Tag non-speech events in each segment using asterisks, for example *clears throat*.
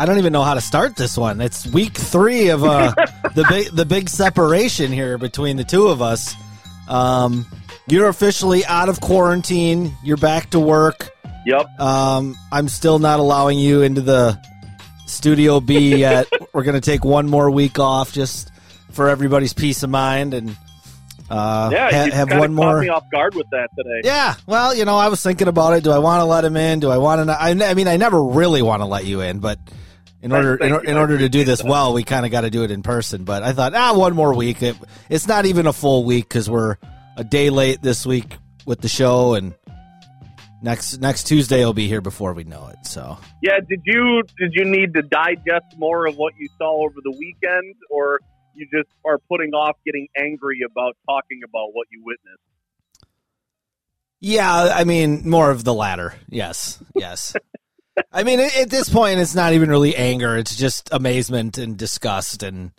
I don't even know how to start this one. It's week three of uh, *laughs* the big the big separation here between the two of us. Um, you're officially out of quarantine. You're back to work. Yep. Um, I'm still not allowing you into the studio B *laughs* yet. We're gonna take one more week off just for everybody's peace of mind and uh, Yeah, ha- you have one more. me off guard with that today. Yeah, well, you know, I was thinking about it. Do I want to let him in? Do I want to? I, I mean, I never really want to let you in, but in order in, in order to do this well, we kind of got to do it in person. But I thought, ah, one more week. It, it's not even a full week because we're a day late this week with the show, and next next Tuesday will be here before we know it. So Yeah, did you did you need to digest more of what you saw over the weekend, or you just are putting off getting angry about talking about what you witnessed? yeah, I mean, more of the latter. Yes, yes. I mean, at, this point, it's not even really anger; it's just amazement and disgust and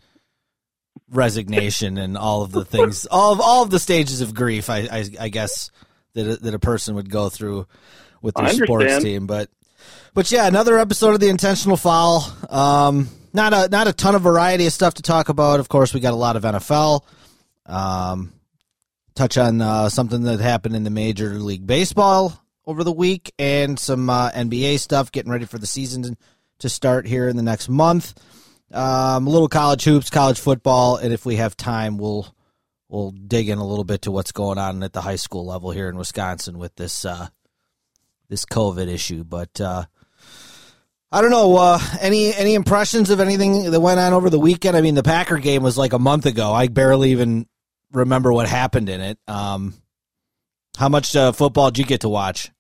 resignation and all of the things, all of all of the stages of grief. I, I, I guess that a, that a person would go through with their sports team. But, but yeah, another episode of the intentional foul. Um, not a not a ton of variety of stuff to talk about. Of course, we got a lot of NFL. Um, touch on uh, something that happened in the Major League Baseball over the week and some uh, NBA stuff, getting ready for the season to start here in the next month. Um, a little college hoops, college football, and if we have time, we'll we'll dig in a little bit to what's going on at the high school level here in Wisconsin with this uh, this COVID issue. But uh, I don't know. Uh, any any impressions of anything that went on over the weekend? I mean, the Packer game was like a month ago. I barely even remember what happened in it. Um, how much uh, football did you get to watch?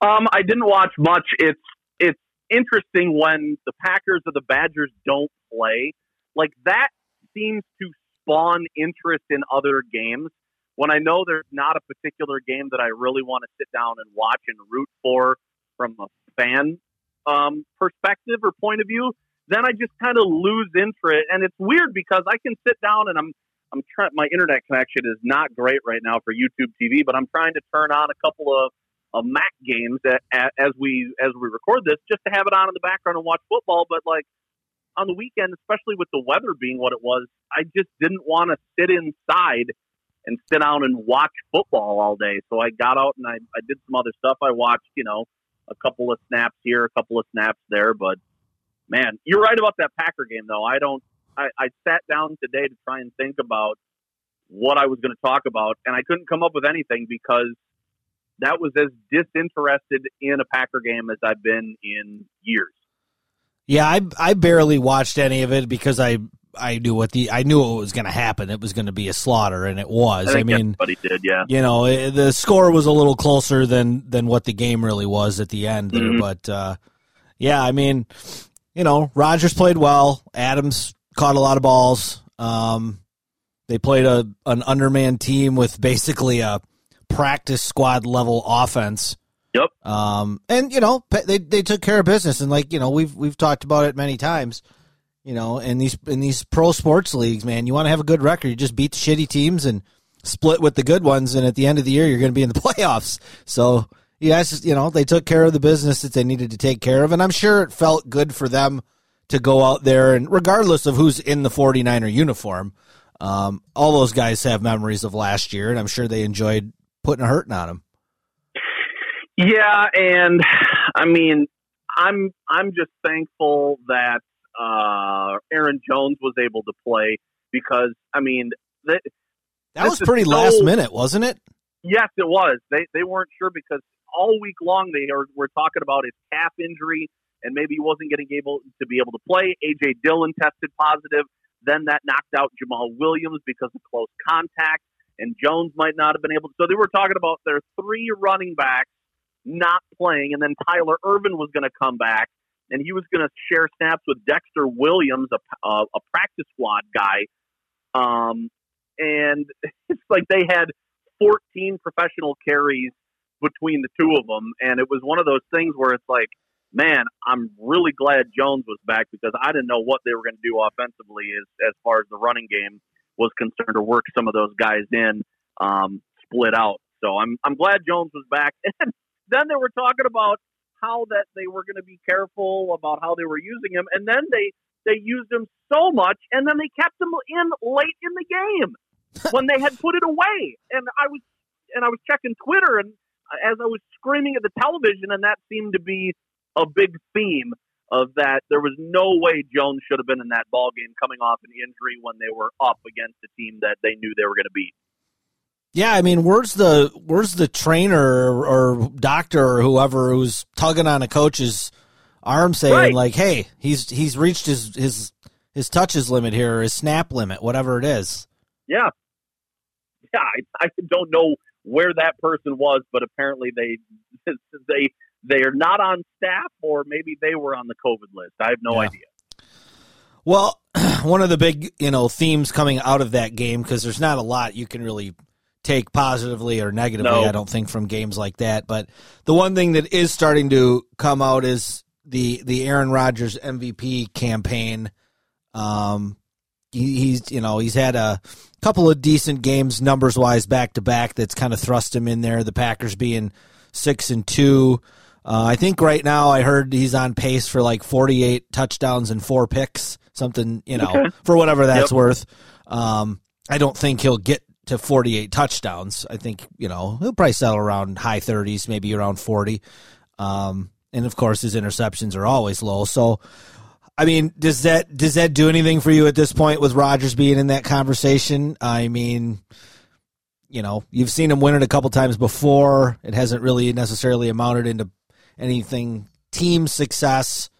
Um, I didn't watch much. It's it's interesting when the Packers or the Badgers don't play. Like that seems to spawn interest in other games. When I know there's not a particular game that I really want to sit down and watch and root for from a fan um, perspective or point of view, then I just kind of lose interest. And it's weird because I can sit down and I'm I'm trying. My internet connection is not great right now for YouTube TV, but I'm trying to turn on a couple of of Mac games a- a- as we as we record this, just to have it on in the background and watch football. But like on the weekend, especially with the weather being what it was, I just didn't want to sit inside and sit down and watch football all day. So I got out and I, I did some other stuff. I watched, you know, a couple of snaps here, a couple of snaps there. But man, you're right about that Packer game, though. I don't. I, I sat down today to try and think about what I was going to talk about, and I couldn't come up with anything because that was as disinterested in a Packer game as I've been in years. Yeah, I I barely watched any of it because I I knew what the I knew what was going to happen. It was going to be a slaughter, and it was. I I, mean, everybody did, yeah. you know, it, the score was a little closer than than what the game really was at the end there. Mhm. But uh, yeah, I mean, you know, Rodgers played well. Adams caught a lot of balls. Um, they played a an undermanned team with basically a practice squad level offense. Yep. Um, and you know, they they took care of business, and like you know, we've we've talked about it many times. You know, in these in these pro sports leagues, man, you want to have a good record. You just beat the shitty teams and split with the good ones, and at the end of the year, you're going to be in the *laughs* playoffs. So, yes, you know, they took care of the business that they needed to take care of, and I'm sure it felt good for them to go out there and, regardless of who's in the 49er uniform, um, all those guys have memories of last year, and I'm sure they enjoyed putting a hurting on him. Yeah, and I mean, I'm I'm just thankful that uh, Aaron Jones was able to play because I mean, that, That was pretty so- last minute, wasn't it? yes, it was. They they weren't sure because all week long they are, were talking about his calf injury and maybe he wasn't getting able to be able to play. AJ Dillon tested positive. Then that knocked out Jamaal Williams because of close contact. And Jones might not have been able to. So they were talking about their three running backs not playing, and then Tyler Ervin was going to come back, and he was going to share snaps with Dexter Williams, a, a, a practice squad guy. Um, and *laughs* it's like they had 14 professional carries between the two of them, and it was one of those things where it's like, man, I'm really glad Jones was back because I didn't know what they were going to do offensively as as far as the running game was concerned, or work some of those guys in, um, split out. So I'm I'm glad Jones was back. *laughs* And then they were talking about how that they were going to be careful about how they were using him, and then they they used him so much, and then they kept him in late in the game *laughs* when they had put it away. And I was and I was checking Twitter, and as I was screaming at the television, and that seemed to be a big theme of that. There was no way Jones should have been in that ball game coming off an injury when they were up against a team that they knew they were going to beat. Yeah, I mean, where's the where's the trainer or, or doctor or whoever who's tugging on a coach's arm, saying Right. like, "Hey, he's he's reached his his his touches limit here, or his snap limit, whatever it is." Yeah, yeah. I, I don't know where that person was, but apparently they *laughs* they they are not on staff, or maybe they were on the COVID list. I have no Yeah. idea. Well, *clears throat* one of the big you know themes coming out of that game because there's not a lot you can really take positively or negatively. No. I don't think from games like that, but the one thing that is starting to come out is the the Aaron Rodgers MVP campaign. Um, he, he's you know he's had a couple of decent games numbers wise back to back. That's kind of thrust him in there. The Packers being six and two. Uh, I think right now I heard he's on pace for like 48 touchdowns and four picks, something, you know, Okay. for whatever that's Yep. worth. Um, I don't think he'll get to 48 touchdowns. I think, you know, he'll probably settle around high 30s, maybe around 40. Um, and of course his interceptions are always low. So, I mean, does that does that do anything for you at this point with Rodgers being in that conversation? I mean, you know, you've seen him win it a couple times before. It hasn't really necessarily amounted into anything team success.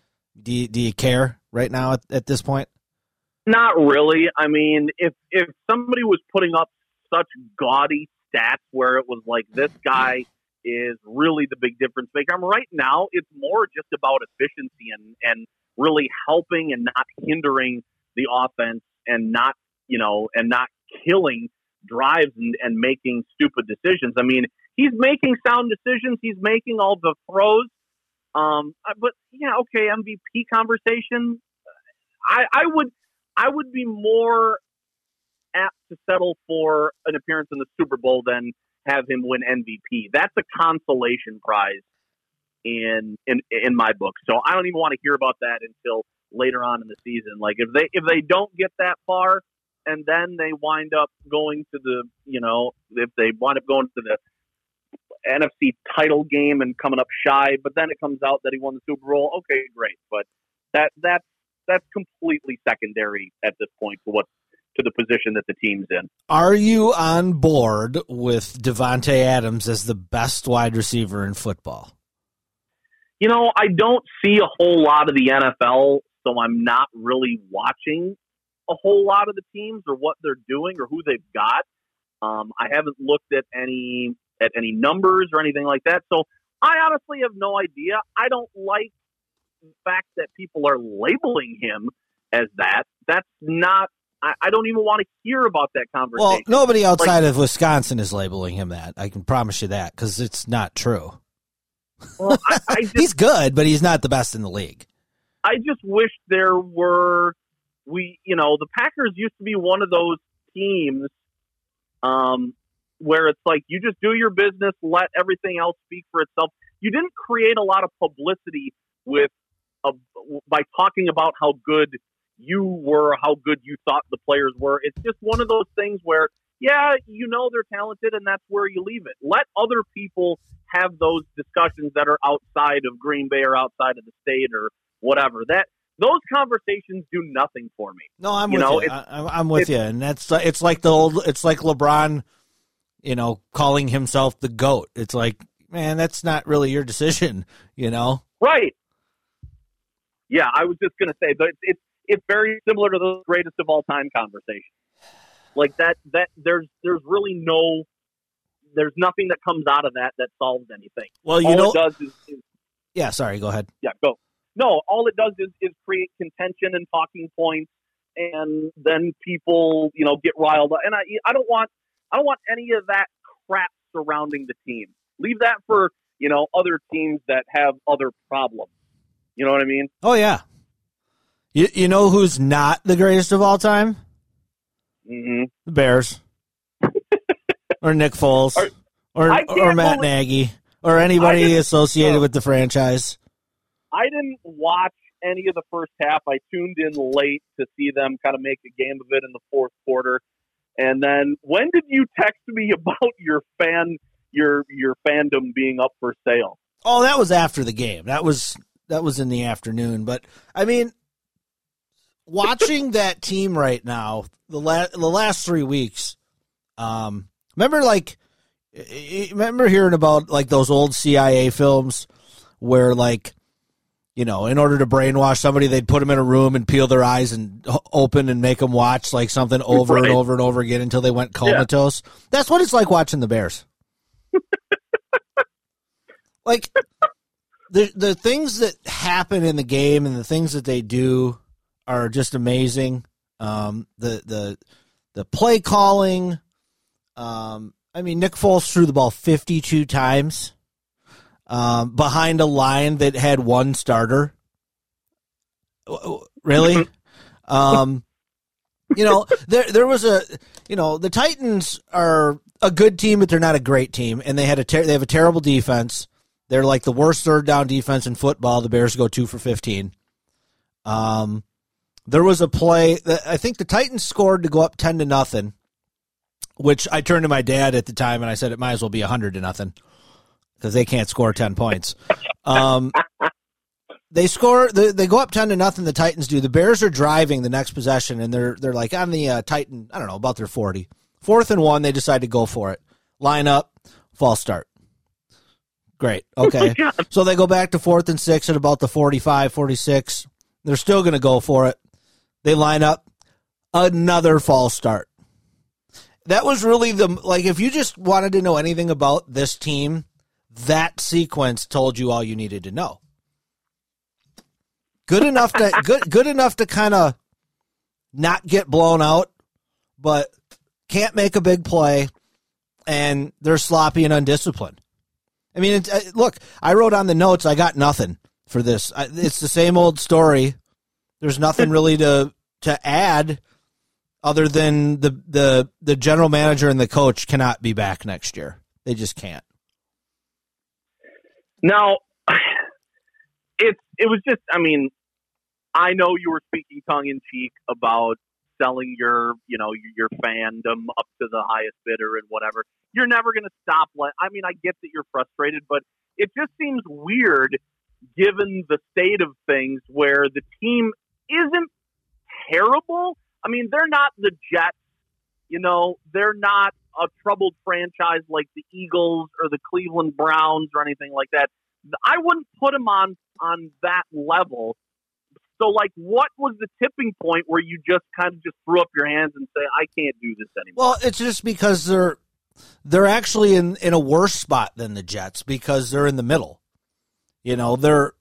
Do you, do you care right now at, at this point? Not really. I mean, if if somebody was putting up such gaudy stats where it was like this guy is really the big difference maker, I mean, right now it's more just about efficiency and and really helping and not hindering the offense and not you know and not killing drives and, and making stupid decisions. I mean, he's making sound decisions. He's making all the throws. Um, but yeah, okay, MVP conversation. I, I would I would be more apt to settle for an appearance in the Super Bowl than have him win MVP. That's a consolation prize in in in my book. So I don't even want to hear about that until later on in the season. Like if they if they don't get that far and then they wind up going to the you know if they wind up going to the NFC title game and coming up shy, but then it comes out that he won the Super Bowl. Okay, great, but that that's that's completely secondary at this point to what to the position that the team's in. Are you on board with Davante Adams as the best wide receiver in football? You know, I don't see a whole lot of the NFL, so I'm not really watching a whole lot of the teams or what they're doing or who they've got. Um, I haven't looked at any at any numbers or anything like that, so I honestly have no idea. I don't like the fact that people are labeling him as that. That's not. I, I don't even want to hear about that conversation. Well, nobody outside of Wisconsin is labeling him that. I can promise you that because it's not true. Well, I, *laughs* I just, He's good, but he's not the best in the league. I just wish there were we you know the Packers used to be one of those teams um where it's like you just do your business let everything else speak for itself you didn't create a lot of publicity with uh, a, by talking about how good you were how good you thought the players were it's just one of those things where yeah you know they're talented and that's where you leave it let other people have those discussions that are outside of Green Bay or outside of the state or whatever. That those conversations do nothing for me. No, I'm You with know, you. I, I'm with you, and that's it's like the old. It's like LeBron, you know, calling himself the goat. It's like, man, that's not really your decision. You know, Right. Yeah, I was just going to say, but it's, it's it's very similar to the greatest of all time conversation. Like that that there's there's really no there's nothing that comes out of that that solves anything. Well, you all know, it does is, is yeah. Sorry, go ahead. yeah, go. No, all it does is, is create contention and talking points, and then people, you know, get riled up. And I, I don't want, I don't want any of that crap surrounding the team. Leave that for you know other teams that have other problems. You know what I mean? Oh yeah. You you know who's not the greatest of all time? hmm The Bears. *laughs* or Nick Foles. Are- or or Matt believe- Nagy. Or anybody associated oh. with the franchise. I didn't watch any of the first half. I tuned in late to see them kind of make a game of it in the fourth quarter. And then when did you text me *laughs* about your fan your your fandom being up for sale? Oh, that was after the game. That was that was in the afternoon. But I mean, watching that team right now, the la- the last three weeks. Um, remember, like, remember hearing about like those old CIA films where, like, you know, in order to brainwash somebody, they'd put them in a room and peel their eyes and h- open and make them watch like something over Right. and over and over again until they went comatose. That's what it's like watching the Bears. *laughs* like the the things that happen in the game and the things that they do are just amazing. Um, the the the play calling. Um, I mean, Nick Foles threw the ball fifty two times um, behind a line that had one starter. Really? *laughs* um, you know, there there was a you know the Titans are a good team, but they're not a great team, and they had a ter- they have a terrible defense. They're like the worst third down defense in football. The Bears go two for fifteen. Um, there was a play that I think the Titans scored to go up ten to nothing, which I turned to my dad at the time and I said it might as well be hundred to nothing because they can't score ten points. Um, they score. They, they go up ten to nothing. The Titans do. The Bears are driving the next possession, and they're they're like on the uh, Titan. I don't know about their forty. Fourth and one. They decide to go for it. Line up. False start. Great. *laughs* Okay. so they go back to fourth and six at about the 45, 46. They're still going to go for it. They line up. Another false start. That was really the like. If you just wanted to know anything about this team, that sequence told you all you needed to know. Good enough to *laughs* good good enough to kind of not get blown out, but can't make a big play, and they're sloppy and undisciplined. I mean, it's, uh, look, I wrote on the notes. I got nothing for this. I, it's the same old story. There's nothing really to to add, other than the the the general manager and the coach cannot be back next year. They just can't. Now, *sighs* it's it was just. I mean, I know you were speaking tongue in cheek about selling your, you know, your, your fandom up to the highest bidder and whatever. You're never going to stop. Let I mean, I get that you're frustrated, but it just seems weird given the state of things where the team isn't terrible. I mean, they're not the Jets. You know, they're not a troubled franchise like the Eagles or the Cleveland Browns or anything like that. I wouldn't put them on on that level. So, like, what was the tipping point where you just kind of just threw up your hands and say, "I can't do this anymore"? Well, it's just because they're they're actually in in a worse spot than the Jets because they're in the middle. You know, they're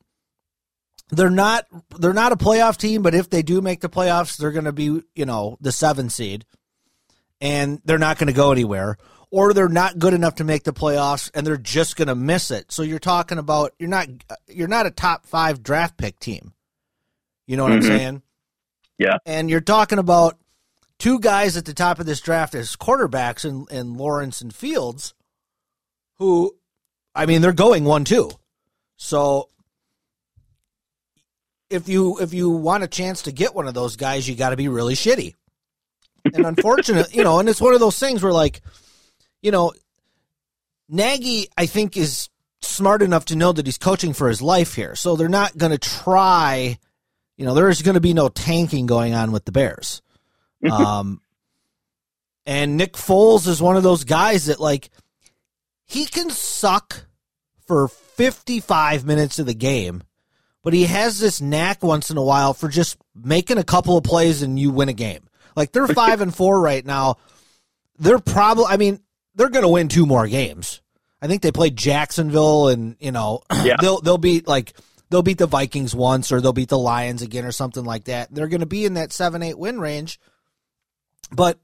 they're not they're not a playoff team, but if they do make the playoffs, they're going to be, you know, the 7 seed and they're not going to go anywhere or they're not good enough to make the playoffs and they're just going to miss it. So you're talking about you're not you're not a top 5 draft pick team. You know what I'm mm-hmm. saying? Yeah. And you're talking about two guys at the top of this draft as quarterbacks and in Lawrence and Fields, who, I mean, they're going one two. So if you if you want a chance to get one of those guys, you got to be really shitty. And unfortunately, you know, and it's one of those things where like, you know, Nagy, I think, is smart enough to know that he's coaching for his life here. So they're not going to try. You know, there's going to be no tanking going on with the Bears. *laughs* Um, and Nick Foles is one of those guys that like he can suck for 55 minutes of the game, but he has this knack once in a while for just making a couple of plays and you win a game. Like they're five and four right now. They're probably. I mean, they're going to win two more games. I think they played Jacksonville, and you know *clears throat* Yeah. they'll they'll beat like they'll beat the Vikings once, or they'll beat the Lions again, or something like that. They're going to be in that seven eight win range. But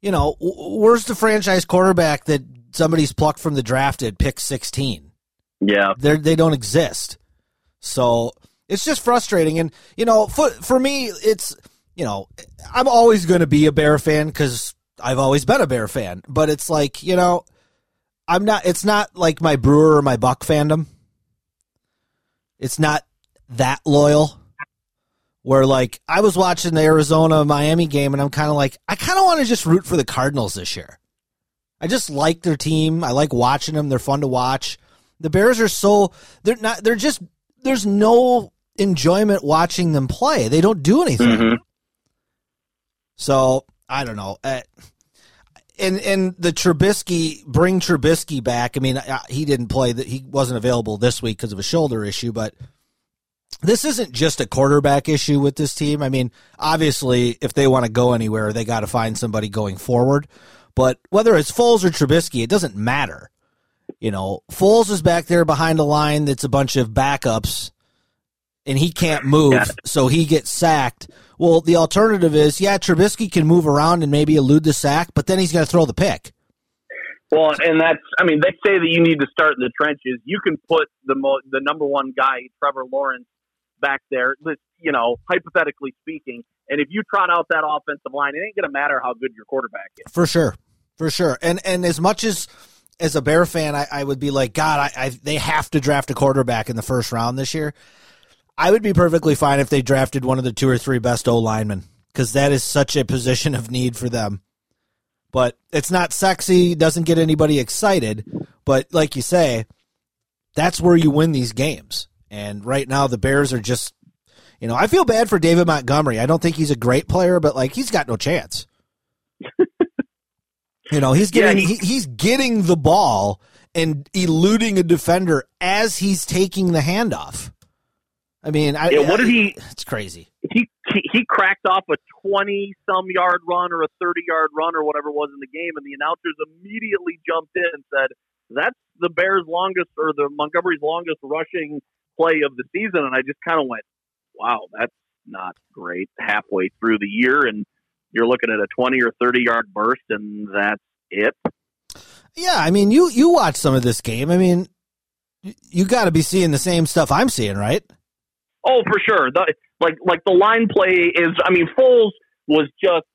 you know, where's the franchise quarterback that somebody's plucked from the draft at pick sixteen? Yeah. They they don't exist. So it's just frustrating, and you know, for for me, it's you know, I'm always going to be a Bear fan because I've always been a Bear fan. But it's like you know, I'm not. It's not like my Brewer or my Buck fandom. It's not that loyal. Where like I was watching the Arizona Miami game, and I'm kind of like, I kind of want to just root for the Cardinals this year. I just like their team. I like watching them. They're fun to watch. The Bears are so they're not. They're just there's no enjoyment watching them play. They don't do anything. Mhm. So I don't know. Uh, and and the Trubisky bring Trubisky back. I mean, uh, he didn't play. That he wasn't available this week because of a shoulder issue. But this isn't just a quarterback issue with this team. I mean, obviously, if they want to go anywhere, they got to find somebody going forward. But whether it's Foles or Trubisky, it doesn't matter. You know, Foles is back there behind a line that's a bunch of backups, and he can't move, so he gets sacked. Well, the alternative is, yeah, Trubisky can move around and maybe elude the sack, but then he's going to throw the pick. Well, and that's, I mean, they say that you need to start in the trenches. You can put the mo- the number one guy, Trevor Lawrence, back there, you know, hypothetically speaking. And if you trot out that offensive line, it ain't going to matter how good your quarterback is. For sure, for sure. And and as much as as a Bear fan, I, I would be like, God, I, I they have to draft a quarterback in the first round this year. I would be perfectly fine if they drafted one of the two or three best O linemen because that is such a position of need for them. But it's not sexy, doesn't get anybody excited. But like you say, that's where you win these games. And right now, the Bears are just, you know, I feel bad for David Montgomery. I don't think he's a great player, but like he's got no chance. *laughs* you know, he's getting he- he, he's getting the ball and eluding a defender as he's taking the handoff. I mean, I, Yeah, what did he- *laughs* It's crazy. He, he cracked off a twenty some yard run or a thirty yard run or whatever it was in the game, and the announcers immediately jumped in and said, "That's the Bears' longest or the Montgomery's longest rushing play of the season." And I just kind of went, "Wow, that's not great." Halfway through the year, and you're looking at a twenty or thirty yard burst, and that's it. Yeah, I mean, you you watch some of this game. I mean, you got to be seeing the same stuff I'm seeing, right? Oh, for sure. The, like like the line play is. I mean, Foles was just.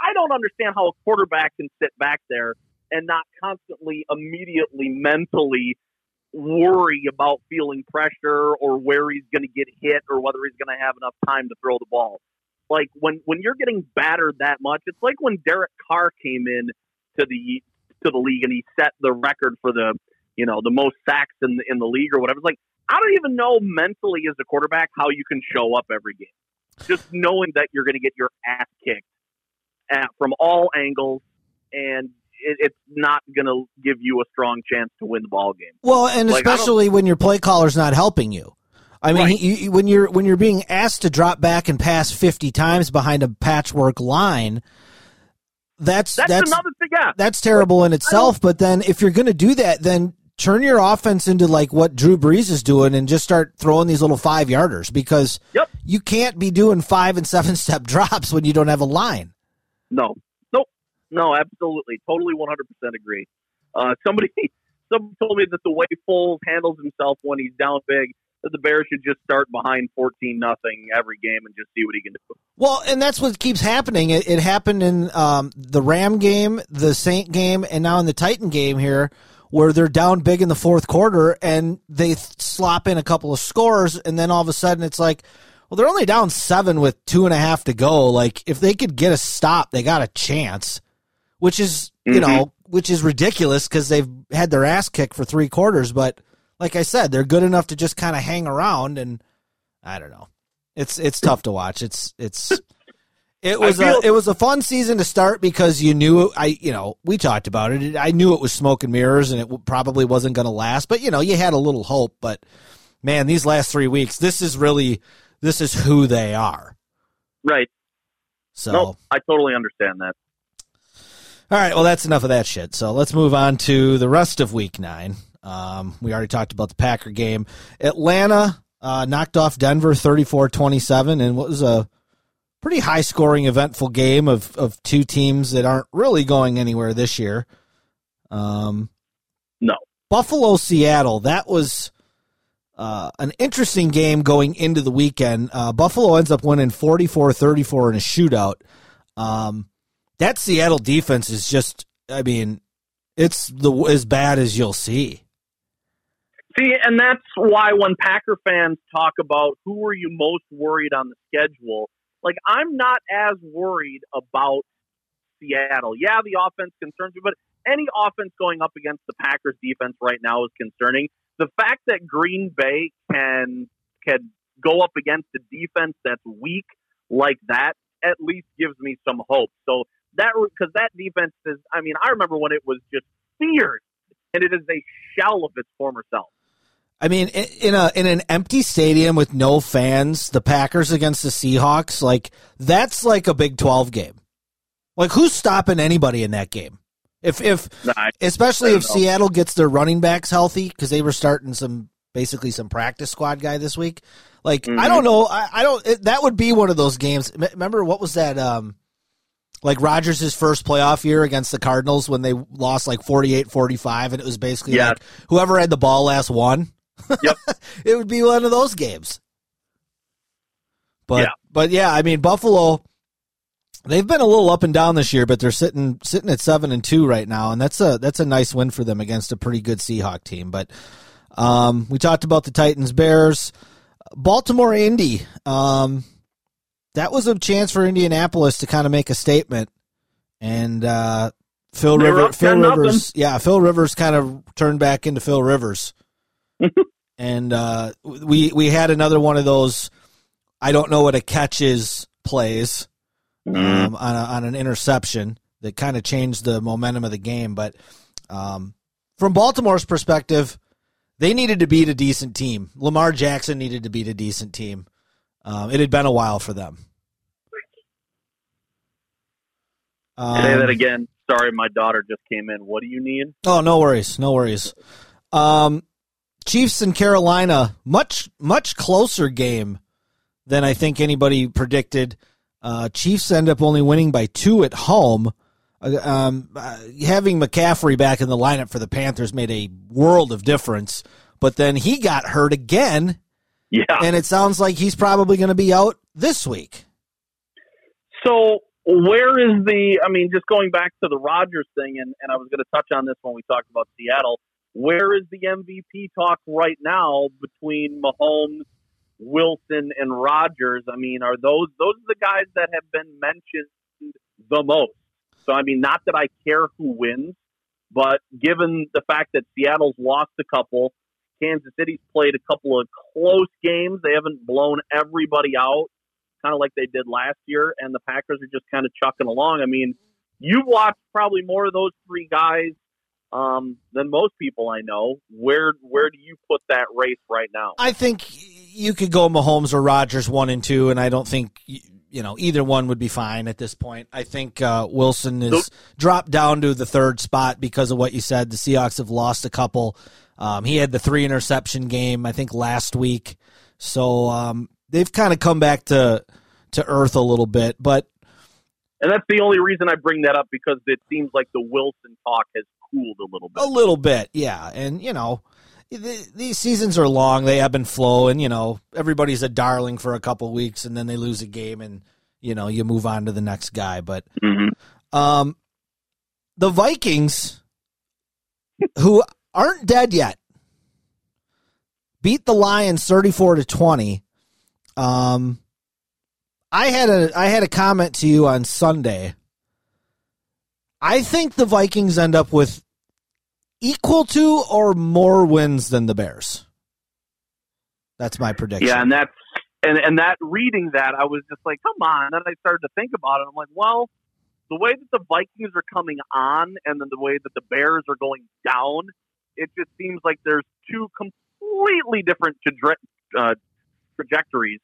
I don't understand how a quarterback can sit back there and not constantly, immediately, mentally worry about feeling pressure or where he's going to get hit or whether he's going to have enough time to throw the ball. Like when when you're getting battered that much, it's like when Derek Carr came in to the to the league and he set the record for the you know the most sacks in the, in the league or whatever. It's like I don't even know mentally as a quarterback how you can show up every game. Just knowing that you're going to get your ass kicked at, from all angles, and it, it's not going to give you a strong chance to win the ball game. Well, and Like, especially when your play caller's not helping you. I mean, Right. you, you- when you're when you're being asked to drop back and pass 50 times behind a patchwork line, that's That's, that's another thing. Yeah, that's terrible in itself. But then if you're going to do that, then turn your offense into like what Drew Brees is doing and just start throwing these little five yarders because Yep. you can't be doing five and seven *laughs* step drops when you don't have a line. No, nope, no, absolutely, totally, one hundred percent agree. Uh, *laughs* somebody, somebody told me that the way Foles handles himself when he's down big, that the Bears should just start behind fourteen nothing every game and just see what he can do. Well, and that's what keeps happening. It, it happened in um, the Ram game, the Saint game, and now in the Titan game here, where they're down big in the fourth quarter and they slop in a couple of scores, and then all of a sudden it's like, well, they're only down seven with two and a half to go. Like if they could get a stop, they got a chance, which is you mm-hmm. know, which is ridiculous because they've had their ass kicked for three quarters. But like I said, they're good enough to just kind of hang around, and I don't know. It's it's tough to watch. It's it's *laughs* it was feel- a it was a fun season to start because you knew I you know we talked about it. I knew it was smoke and mirrors and it probably wasn't going to last. But you know you had a little hope. But man, these last three weeks, this is really this is who they are. Right. So, No, I totally understand that. all right, well, that's enough of that shit. So let's move on to the rest of Week Nine. Um, we already talked about the Packer game. Atlanta uh, knocked off Denver 34-27 and what was a pretty high scoring, eventful game of of two teams that aren't really going anywhere this year. Um, No. Buffalo Seattle. That was uh, an interesting game going into the weekend. Uh, Buffalo ends up winning 44-34 in a shootout. Um, that Seattle defense is just, I mean, it's the as bad as you'll see. See, and that's why when Packer fans talk about who are you most worried on the schedule, like I'm not as worried about Seattle. Yeah, the offense concerns me, but any offense going up against the Packers defense right now is concerning. The fact that Green Bay can can go up against a defense that's weak like that at least gives me some hope. So that because that defense is, I mean, I remember when it was just fierce, and it is a shell of its former self. I mean, in a in an empty stadium with no fans, the Packers against the Seahawks, like that's like a Big Twelve game. Like who's stopping anybody in that game? If if I- especially if. Seattle gets their running backs healthy because they were starting some basically some practice squad guy this week. Like I Mhm. don't know, I, I don't. It, that would be one of those games. M- Remember what was that? Um, like Rodgers' first playoff year against the Cardinals when they lost like 48-45 and it was basically Yes. like whoever had the ball last won. Yep. *laughs* it would be one of those games. But Yeah. but yeah, I mean Buffalo they've been a little up and down this year, but they're sitting sitting at 7 and 2 right now and that's a that's a nice win for them against a pretty good Seahawk team, but um, we talked about the Titans Bears, Baltimore Indy. Um, that was a chance for Indianapolis to kind of make a statement and uh, Phil Rivers up Phil 10 nothing. Rivers yeah, Phil Rivers kind of turned back into Phil Rivers. And uh, we we had another one of those I don't know what a catch is plays um, on a, on an interception that kind of changed the momentum of the game. But um, from Baltimore's perspective, they needed to beat a decent team. Lamar Jackson needed to beat a decent team. Um, it had been a while for them. Say Um, that again. Sorry, my daughter just came in. What do you need? Oh, no worries, no worries. Um, Chiefs and Carolina, much much closer game than I think anybody predicted. Uh, Chiefs end up only winning by two at home. Uh, um, uh, having McCaffrey back in the lineup for the Panthers made a world of difference, but then he got hurt again, Yeah. and it sounds like he's probably going to be out this week. So where is the? I mean, just going back to the Rodgers thing, and, and I was going to touch on this when we talked about Seattle. Where is the MVP talk right now between Mahomes, Wilson, and Rodgers? I mean, are those those are the guys that have been mentioned the most? So I mean, not that I care who wins, but given the fact that Seattle's lost a couple, Kansas City's played a couple of close games. They haven't blown everybody out kind of like they did last year, and the Packers are just kind of chucking along. I mean, you've watched probably more of those three guys um, than most people I know. Where where do you put that race right now? I think you could go Mahomes or Rodgers one and two, and I don't think you know either one would be fine at this point. I think uh, Wilson is dropped down to the third spot because of what you said. The Seahawks have lost a couple. Um, he had the three interception game I think last week, so um, they've kind of come back to to earth a little bit. But And that's the only reason I bring that up because it seems like the Wilson talk has cooled a little bit. A little bit, yeah. And, you know, th- these seasons are long. They ebb and flow. And, you know, everybody's a darling for a couple weeks and then they lose a game and, you know, you move on to the next guy. But Mhm. um, the Vikings, who aren't dead yet, beat the Lions 34 to 20. Um, I had a I had a comment to you on Sunday. I think the Vikings end up with equal to or more wins than the Bears. That's my prediction. Yeah, and that's and and that reading that I was just like, come on. Then I started to think about it. I'm like, well, the way that the Vikings are coming on, and then the way that the Bears are going down, it just seems like there's two completely different traje- uh, trajectories.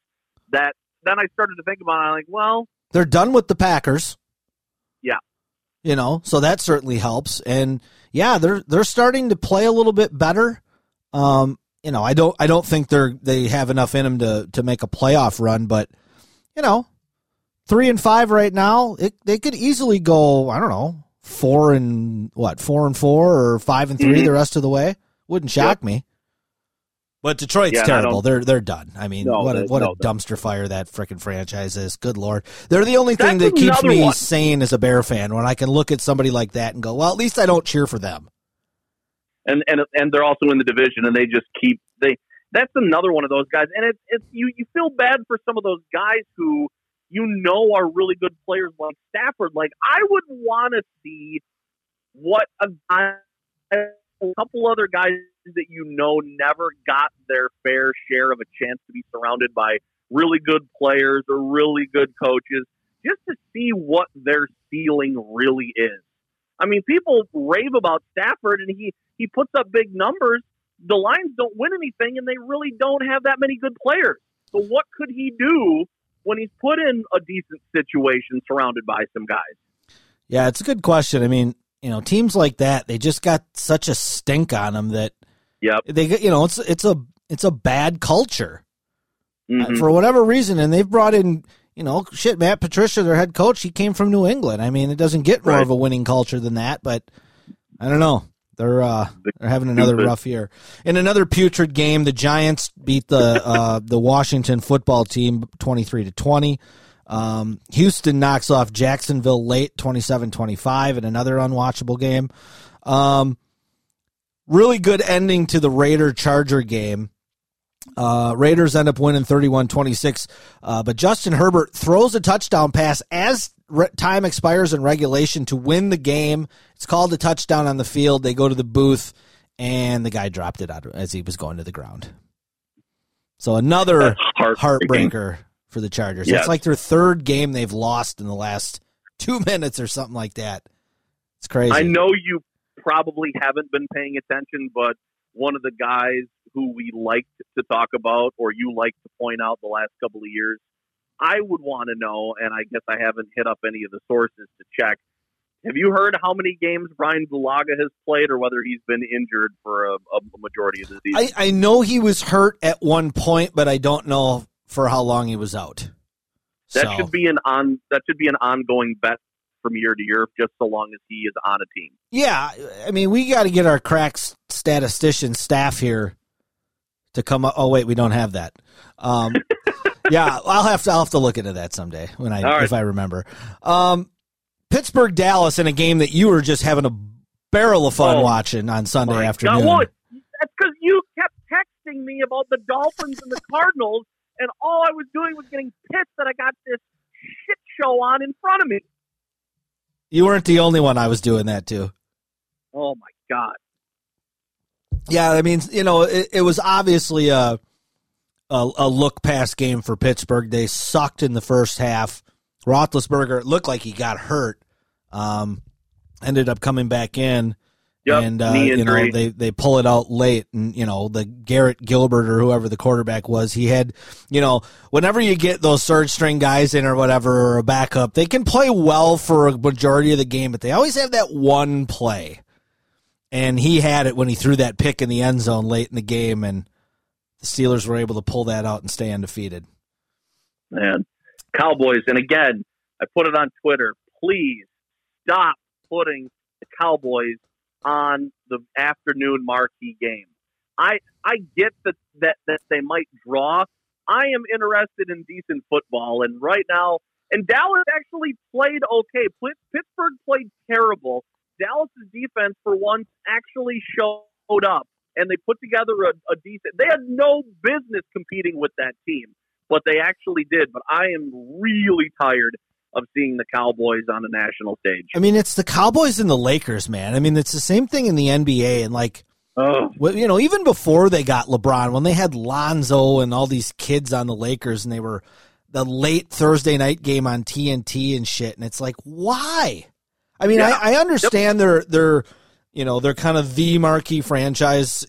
That then I started to think about. it. I'm like, well, They're done with the Packers. Yeah. You know, so that certainly helps. And yeah, they're they're starting to play a little bit better. Um, you know, I don't I don't think they're they have enough in them to to make a playoff run, but you know, three and five right now, it, they could easily go. I don't know, four and what, four and four or five and 3 Mhm. the rest of the way. Wouldn't shock me. But Detroit's Yeah, terrible. They're they're done. I mean, No, what a, what no, a dumpster fire that freaking franchise is. Good lord, they're the only thing that keeps me one. sane as a Bear fan when I can look at somebody like that and go, well, at least I don't cheer for them. and and and they're also in the division, and they just keep they. That's another one of those guys, and it's it's you you feel bad for some of those guys who you know are really good players like Stafford. Like I would want to see what a guy, a couple other guys that you know never got their fair share of a chance to be surrounded by really good players or really good coaches, just to see what their ceiling really is. I mean, people rave about Stafford, and he he puts up big numbers. The Lions don't win anything, and they really don't have that many good players. So, what could he do when he's put in a decent situation, surrounded by some guys? Yeah, it's a good question. I mean, you know, teams like that, they just got such a stink on them that Yep. they you know, it's it's a it's a bad culture Mhm. for whatever reason, and they've brought in. You know, shit, Matt Patricia, their head coach, he came from New England. I mean, it doesn't get more Right. of a winning culture than that, but I don't know. They're uh, they're having another rough year. In another putrid game, the Giants beat the uh, the Washington football team twenty three to twenty. Um, Houston knocks off Jacksonville late 27-25 in another unwatchable game. Um, really good ending to the Raider Charger game. Uh, Raiders end up winning 31-26, uh, but Justin Herbert throws a touchdown pass as re- time expires in regulation to win the game. It's called a touchdown on the field. They go to the booth, and the guy dropped it out as he was going to the ground. So another heartbreaker for the Chargers. Yes. It's like their third game they've lost in the last two *laughs* minutes or something like that. It's crazy. I know you probably haven't been paying attention, but one of the guys who we liked to talk about, or you like to point out the last couple of years, I would want to know, and I guess I haven't hit up any of the sources to check. Have you heard how many games Bryan Bulaga has played, or whether he's been injured for a, a majority of the season? I, I know he was hurt at one point, but I don't know for how long he was out. that So, should be an on that should be an ongoing bet from year to year, just so long as he is on a team. yeah. I mean, we got to get our crack statistician staff here to come up. Oh wait, we don't have that. Um, *laughs* yeah, I'll have to I'll have to look into that someday when I right. if I remember. Um, Pittsburgh Dallas in a game that you were just having a barrel of fun Oh, watching on Sunday afternoon. God, well, that's because you kept texting me about the Dolphins and the Cardinals, and all I was doing was getting pissed that I got this shit show on in front of me. You weren't the only one I was doing that to. Oh my God! Yeah, I mean, you know, it, it was obviously a, a a look past game for Pittsburgh. They sucked in the first half. Roethlisberger looked like he got hurt. Um, ended up coming back in, Yep, and uh, you know they they pull it out late, and you know the Garrett Gilbert or whoever the quarterback was, he had you know whenever you get those third string guys in or whatever or a backup, they can play well for a majority of the game, but they always have that one play and he had it when he threw that pick in the end zone late in the game, and the Steelers were able to pull that out and stay undefeated. Man, Cowboys, and again, I put it on Twitter. Please stop putting the Cowboys on the afternoon marquee game. I I get that that that they might draw. I am interested in decent football, and right now, and Dallas actually played okay. Pit- Pittsburgh played terrible. Dallas's defense, for once, actually showed up, and they put together a, a decent. They had no business competing with that team, but they actually did. But I am really tired of seeing the Cowboys on a national stage. I mean, it's the Cowboys and the Lakers, man. I mean, it's the same thing in the NBA, and like, Oh, you know, even before they got LeBron, when they had Lonzo and all these kids on the Lakers, and they were the late Thursday night game on TNT and shit, and it's like, why? I mean, Yeah. I, I understand they're they're you know they're kind of the marquee franchise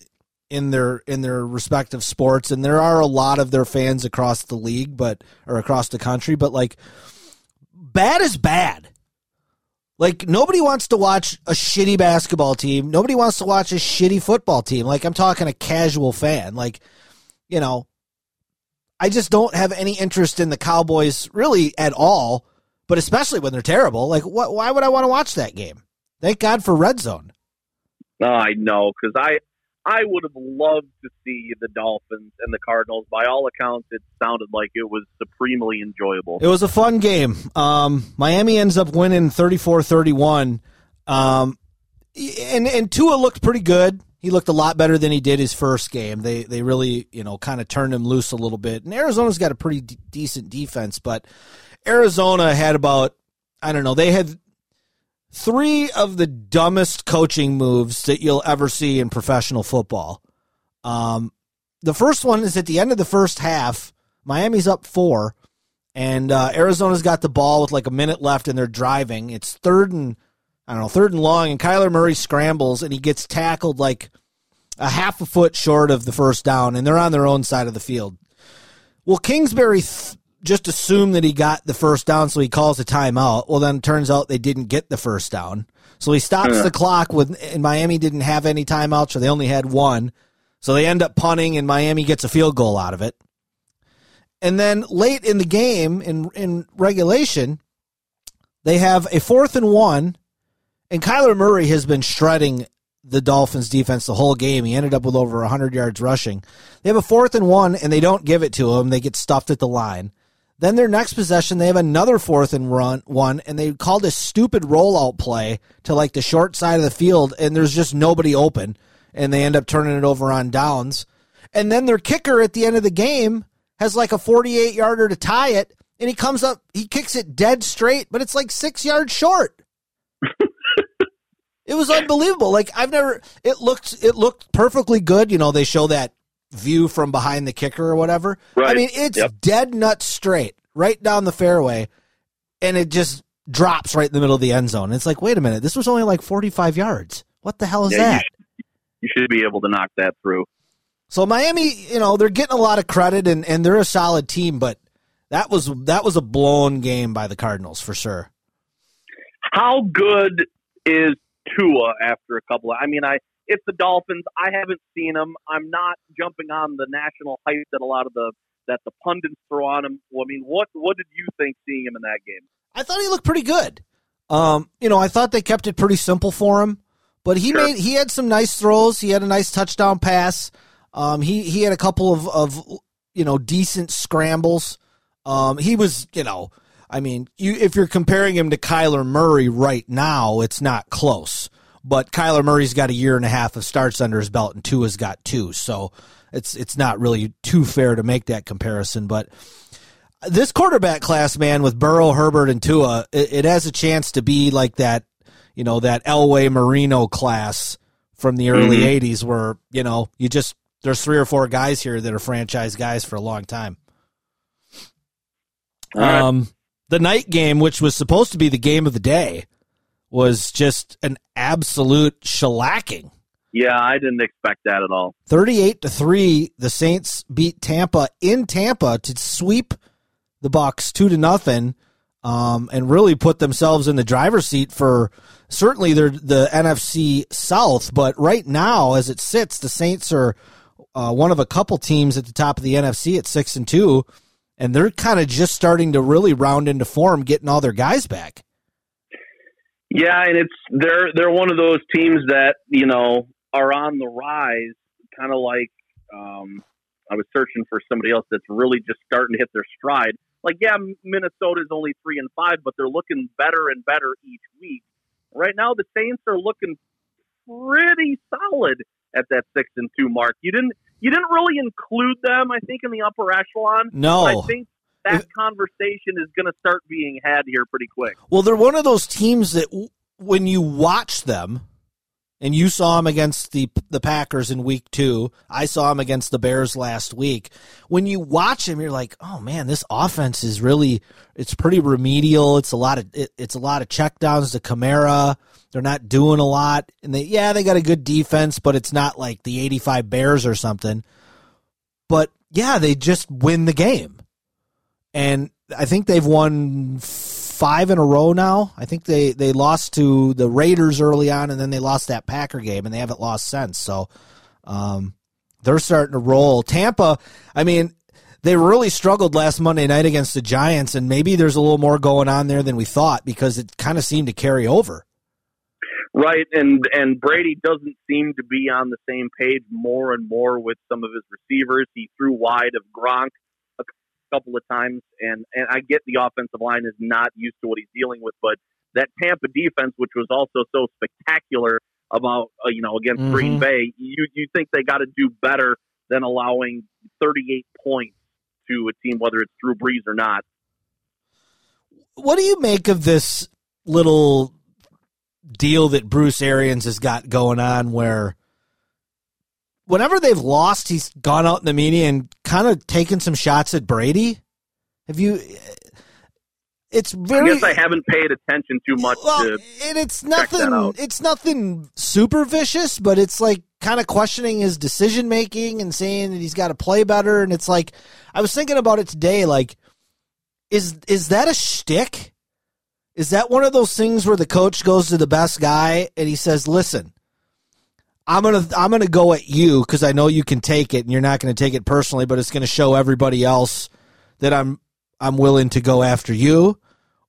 in their in their respective sports, and there are a lot of their fans across the league, but or across the country, but like bad is bad. Like nobody wants to watch a shitty basketball team. Nobody wants to watch a shitty football team. Like I'm talking a casual fan. Like, you know, I just don't have any interest in the Cowboys really at all, but especially when they're terrible. Like what why would I want to watch that game? Thank God for Red Zone. Oh, I know because I I would have loved to see the Dolphins and the Cardinals. By all accounts, it sounded like it was supremely enjoyable. It was a fun game. Um, Miami ends up winning 34-31. Um, and and Tua looked pretty good. He looked a lot better than he did his first game. They they really you know kind of turned him loose a little bit. And Arizona's got a pretty d- decent defense, but Arizona had about I don't know they had three of the dumbest coaching moves that you'll ever see in professional football. Um, the first one is at the end of the first half. Miami's up four, and uh, Arizona's got the ball with like a minute left, and they're driving. It's third and I don't know, third and long, and Kyler Murray scrambles and he gets tackled like a half a foot short of the first down, and they're on their own side of the field. Well, Kingsbury th- just assume that he got the first down, so he calls a timeout. Well, then it turns out they didn't get the first down, so he stops Yeah. the clock. With and Miami didn't have any timeouts, or they only had one, so they end up punting, and Miami gets a field goal out of it. And then late in the game, in in regulation, they have a fourth and one, and Kyler Murray has been shredding the Dolphins defense the whole game. He ended up with over 100 yards rushing. They have a fourth and one, and they don't give it to him. They get stuffed at the line. Then their next possession, they have another fourth and run one, and they called a stupid rollout play to like the short side of the field, and there's just nobody open, and they end up turning it over on downs. And then their kicker at the end of the game has like a 48 yarder to tie it, and he comes up, he kicks it dead straight, but it's like six yards short. *laughs* It was unbelievable. Like I've never. It looked. It looked perfectly good. You know, they show that view from behind the kicker or whatever. I mean, it's Yep. dead nut straight, right down the fairway, and it just drops right in the middle of the end zone. It's like, wait a minute, this was only like forty-five yards. What the hell is Yeah, you that? You should be able to knock that through. So Miami, you know, they're getting a lot of credit, and and they're a solid team, but that was that was a blown game by the Cardinals for sure. How good is Tua after a couple of? I mean, I it's the Dolphins. I haven't seen them. I'm not jumping on the national hype that a lot of the that the pundits throw on him. Well, I mean, what what did you think seeing him in that game? I thought he looked pretty good. Um, you know, I thought they kept it pretty simple for him, but he Sure. made he had some nice throws. He had a nice touchdown pass. Um, he he had a couple of of you know decent scrambles. Um, he was you know, I mean, you if you're comparing him to Kyler Murray right now, it's not close. But Kyler Murray's got a year and a half of starts under his belt, and Tua's got two, so it's it's not really too fair to make that comparison. But this quarterback class, man, with Burrow, Herbert, and Tua, it, it has a chance to be like that, you know, that Elway Marino class from the early '80s, where you know you just there's three or four guys here that are franchise guys for a long time. Right. Um, the night game, which was supposed to be the game of the day, was just an absolute shellacking. Yeah, I didn't expect that at all. 38 to 3 the saints beat tampa in tampa to sweep the bucks 2 to nothing um, and really put themselves in the driver's seat for certainly the nfc south but right now as it sits the saints are uh, one of a couple teams at the top of the nfc at 6 and 2 and they're kind of just starting to really round into form getting all their guys back Yeah, and it's they're they're one of those teams that you know are on the rise, kind of like um, I was searching for somebody else that's really just starting to hit their stride. Like, yeah, Minnesota's only three and five, but they're looking better and better each week. Right now, the Saints are looking pretty solid at that six and two mark. You didn't you didn't really include them, I think, in the upper echelon. No. I think that conversation is going to start being had here pretty quick. Well, they're one of those teams that w- when you watch them, and you saw them against the the Packers in Week Two, I saw them against the Bears last week. When you watch them, you're like, oh man, this offense is really it's pretty remedial. It's a lot of it, it's a lot of checkdowns to Kamara. They're not doing a lot, and they yeah they got a good defense, but it's not like the '85 Bears or something. But yeah, they just win the game and I think they've won five in a row now. I think they they lost to the Raiders early on, and then they lost that Packer game, and they haven't lost since. So, um, they're starting to roll. Tampa, I mean, they really struggled last Monday night against the Giants, and maybe there's a little more going on there than we thought because it kind of seemed to carry over. Right, and and Brady doesn't seem to be on the same page more and more with some of his receivers. He threw wide of Gronk couple of times, and and I get the offensive line is not used to what he's dealing with, but that Tampa defense, which was also so spectacular about uh, you know against Mhm. Green Bay, you you think they got to do better than allowing 38 points to a team, whether it's Drew Brees or not. What do you make of this little deal that Bruce Arians has got going on where whenever they've lost, he's gone out in the media and kind of taken some shots at Brady? Have you it's really I very guess I haven't paid attention too much well, to and it's nothing it's nothing super vicious, but it's like kind of questioning his decision making and saying that he's got to play better and it's like I was thinking about it today like is is that a shtick? Is that one of those things where the coach goes to the best guy and he says, "Listen, I'm gonna I'm gonna go at you because I know you can take it and you're not gonna take it personally, but it's gonna show everybody else that I'm I'm willing to go after you."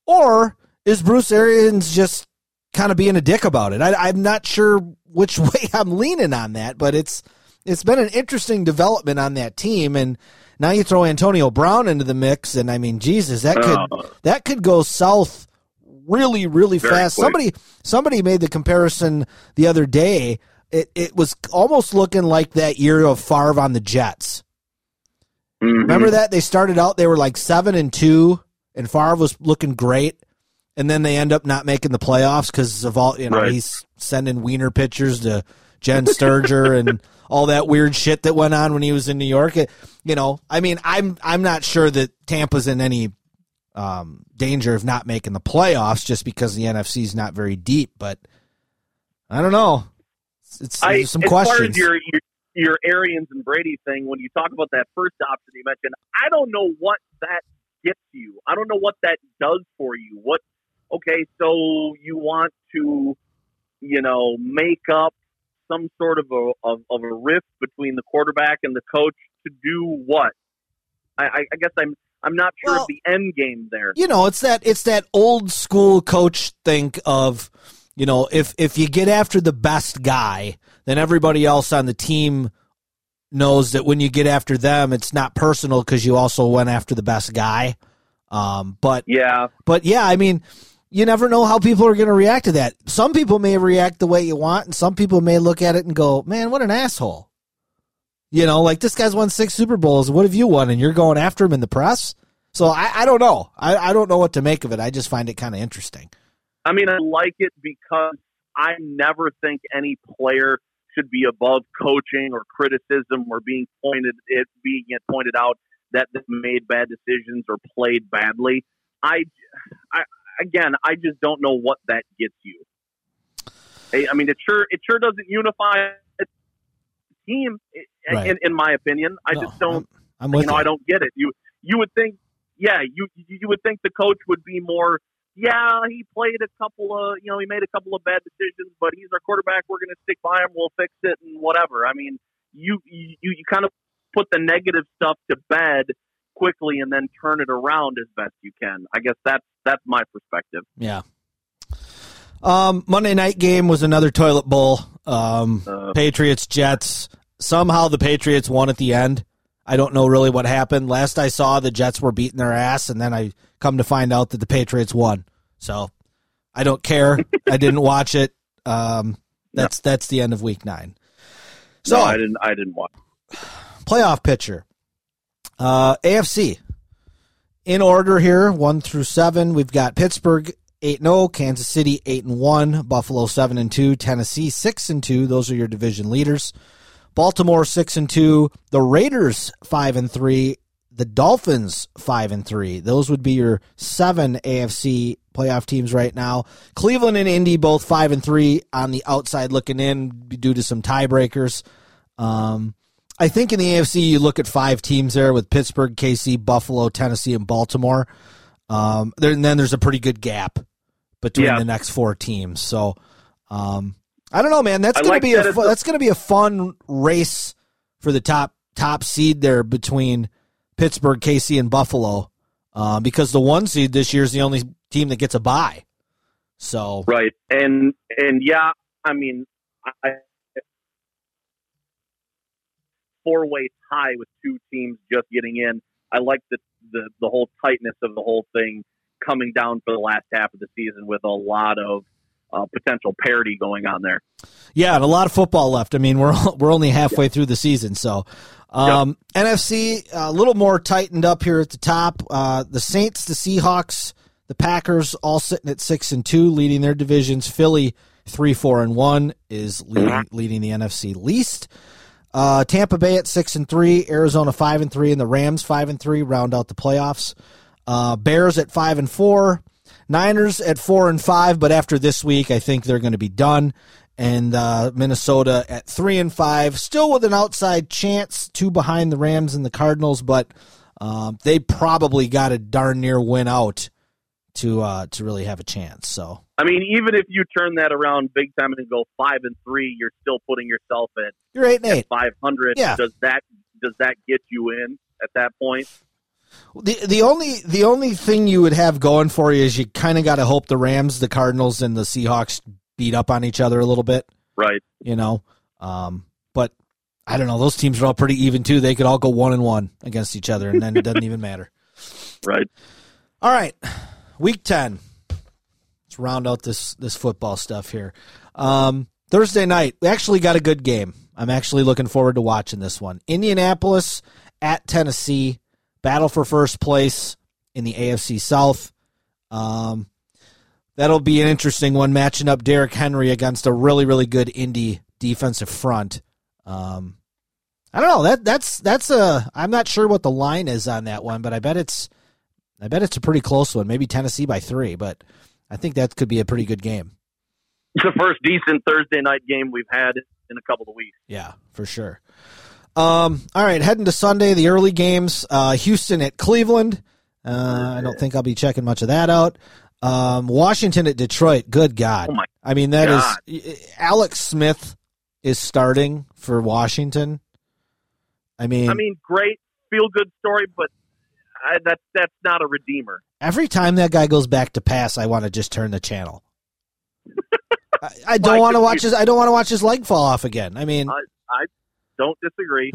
Or is Bruce Arians just kind of being a dick about it? I, I'm not sure which *laughs* way I'm leaning on that, but it's it's been an interesting development on that team, and now you throw Antonio Brown into the mix, and I mean, Jesus, that could Oh. that could go south really, really fast. quick. Somebody somebody made the comparison the other day. It it was almost looking like that year of Favre on the Jets. Mhm. Remember that they started out they were like seven and two, and Favre was looking great, and then they end up not making the playoffs because of all you know Right. he's sending wiener pictures to Jenn Sterger and all that weird shit that went on when he was in New York. It- you know, I mean, I'm I'm not sure that Tampa's in any um, danger of not making the playoffs just because the NFC is not very deep, but I don't know. It's, I, some as far questions. as your, your your Arians and Brady thing, when you talk about that first option you mentioned, I don't know what that gets you. I don't know what that does for you. What? Okay, so you want to, you know, make up some sort of a of, of a rift between the quarterback and the coach to do what? I, I, I guess I'm I'm not sure Well- of the end game there. you know, it's that it's that old school coach think of, you know, if if you get after the best guy, then everybody else on the team knows that when you get after them, it's not personal because you also went after the best guy. Um, but Yeah, but yeah, I mean, you never know how people are going to react to that. Some people may react the way you want, and some people may look at it and go, "Man, what an asshole." You know, like this guy's won six Super Bowls. What have you won? And you're going after him in the press. So I, I don't know. I, I don't know what to make of it. I just find it kind of interesting. I mean, I like it because I never think any player should be above coaching or criticism or being pointed it being pointed out that they made bad decisions or played badly. I, I again, I just don't know what that gets you. I I mean, it sure it sure doesn't unify a team, Right. in, in my opinion. I No, just don't I'm, I'm you know, you. I don't get it. You you would think, yeah, you you would think the coach would be more. Yeah, he played a couple of, you know, he made a couple of bad decisions, but he's our quarterback. We're going to stick by him. We'll fix it and whatever. I mean, you you you kind of put the negative stuff to bed quickly and then turn it around as best you can. I guess that's that's my perspective. Yeah. Um, Monday night game was another toilet bowl. Um, Uh, Patriots Jets. Somehow the Patriots won at the end. I don't know really what happened. Last I saw, the Jets were beating their ass, and then I come to find out that the Patriots won. So I don't care. I didn't *laughs* watch it. Um, that's that's the end of Week Nine. So no, I didn't. I didn't watch. *sighs* playoff picture. Uh, AFC. In order here, one through seven, we've got Pittsburgh eight and zero, Kansas City eight and one, Buffalo seven and two, Tennessee six and two. Those are your division leaders. Baltimore six and two, the Raiders five and three, the Dolphins five and three. Those would be your seven AFC playoff teams right now. Cleveland and Indy both five and three on the outside looking in due to some tiebreakers. Um, I think in the AFC you look at five teams there with Pittsburgh, KC, Buffalo, Tennessee, and Baltimore. Um, there, and then there's a pretty good gap between Yeah. the next four teams. So, um, I don't know, man. That's I gonna like be that a it's fu- a- that's gonna be a fun race for the top top seed there between Pittsburgh, KC, and Buffalo, um, because the one seed this year is the only team that gets a bye. So, Right. And and yeah, I mean, I, four way tie with two teams just getting in. I like the, the the whole tightness of the whole thing coming down for the last half of the season with a lot of uh, potential parity going on there. Yeah, and a lot of football left. I mean, we're *laughs* we're only halfway through the season, so um, NFC a little more tightened up here at the top. Uh, the Saints, the Seahawks, the Packers, all sitting at six and two, leading their divisions. Philly three, four, and one is leading leading the NFC least. Uh, Tampa Bay at six and three, Arizona five and three, and the Rams five and three round out the playoffs. Uh, Bears at five and four, Niners at four and five, but after this week, I think they're going to be done. And uh, Minnesota at three and five, still with an outside chance, two behind the Rams and the Cardinals, but um, they probably got a darn near win out to uh, to really have a chance. So I mean, even if you turn that around big time and go five and three, you're still putting yourself at you're eight and eight. five hundred. Yeah. Does that does that get you in at that point? The the only the only thing you would have going for you is you kind of got to hope the Rams, the Cardinals, and the Seahawks beat up on each other a little bit. Right. you know. Um, but I don't know; those teams are all pretty even too. They could all go one and one against each other, and then it doesn't *laughs* even matter. Right. All right, week ten. Let's round out this this football stuff here. Um, Thursday night, we actually got a good game. I'm actually looking forward to watching this one. Indianapolis at Tennessee, battle for first place in the AFC South. Um, that'll be an interesting one, matching up Derrick Henry against a really, really good Indy defensive front. Um, I don't know that that's that's a. I'm not sure what the line is on that one, but I bet it's I bet it's a pretty close one. Maybe Tennessee by three, but I think that could be a pretty good game. It's the first decent Thursday night game we've had in a couple of weeks. Yeah, for sure. Um, all right, heading to Sunday, the early games. Uh, Houston at Cleveland. Uh, I don't think I'll be checking much of that out. Um, Washington at Detroit. Good God! Oh my I mean, that is God. Alex Smith is starting for Washington. I mean, I mean, great feel good story, but I, that's that's not a redeemer. every time that guy goes back to pass, I want to just turn the channel. *laughs* I, I don't want to watch his. I don't want to watch his leg fall off again. I mean, I, I don't disagree.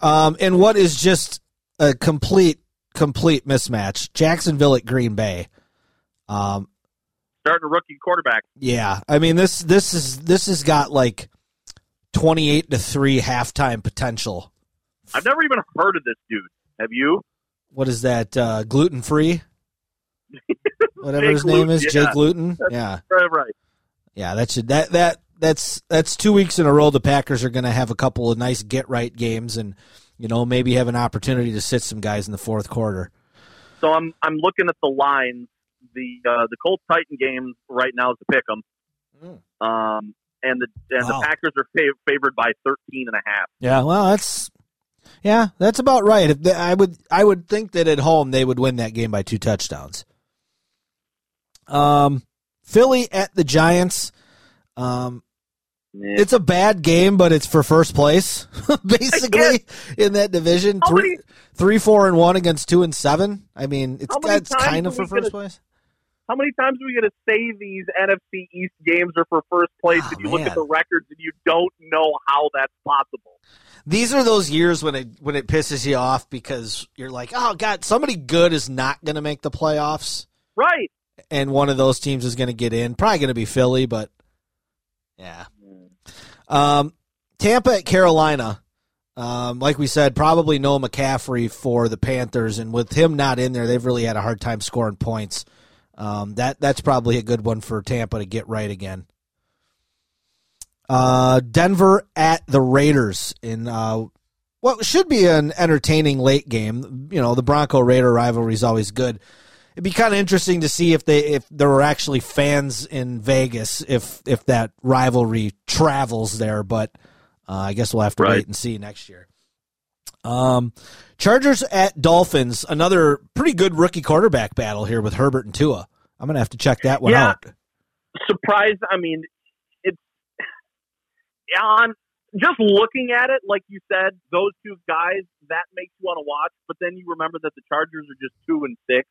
Um, and what is just a complete, complete mismatch? Jacksonville at Green Bay. Um, Starting a rookie quarterback. yeah, I mean this this is this has got like twenty eight to three halftime potential. I've never even heard of this dude. Have you? What is that? Uh, gluten free. *laughs* Whatever Jake his name is, Luton, Jake yeah. Luton. Yeah, Right, right. yeah. That should that that that's that's two weeks in a row. The Packers are going to have a couple of nice get right games, and you know maybe have an opportunity to sit some guys in the fourth quarter. So I'm I'm looking at the lines. The uh, the Colts Titan game right now is the pick 'em. Um, and the and Wow. the Packers are fav- favored by 13 and a half. Yeah, well, that's yeah, that's about right. If they, I would, I would think that at home they would win that game by two touchdowns. Um, Philly at the Giants. Um. It's a bad game, but it's for first place, *laughs* basically in that division. How Three, many- three, four, and one against two and seven. I mean, it's How many that's times kind of for first gonna- place. How many times are we going to say these NFC East games are for first place, ah, Oh, and you look at the records and you don't know how that's possible? These are those years when it when it pisses you off because you're like, oh god, somebody good is not going to make the playoffs. Right. and one of those teams is going to get in. Probably going to be Philly, but yeah. Um, Tampa at Carolina. Um, like we said, probably no McCaffrey for the Panthers, and with him not in there, they've really had a hard time scoring points. Um, that that's probably a good one for Tampa to get right again. Uh, Denver at the Raiders in uh, what should be an entertaining late game. You know, the Bronco Raider rivalry is always good. It'd be kind of interesting to see if they if there were actually fans in Vegas if if that rivalry travels there, but uh, I guess we'll have to Right. wait and see next year. Um, Chargers at Dolphins, another pretty good rookie quarterback battle here with Herbert and Tua. I'm gonna have to check that one Yeah. out. surprised. I mean, it's on just looking at it, like you said, those two guys that makes you want to watch. But then you remember that the Chargers are just two and six,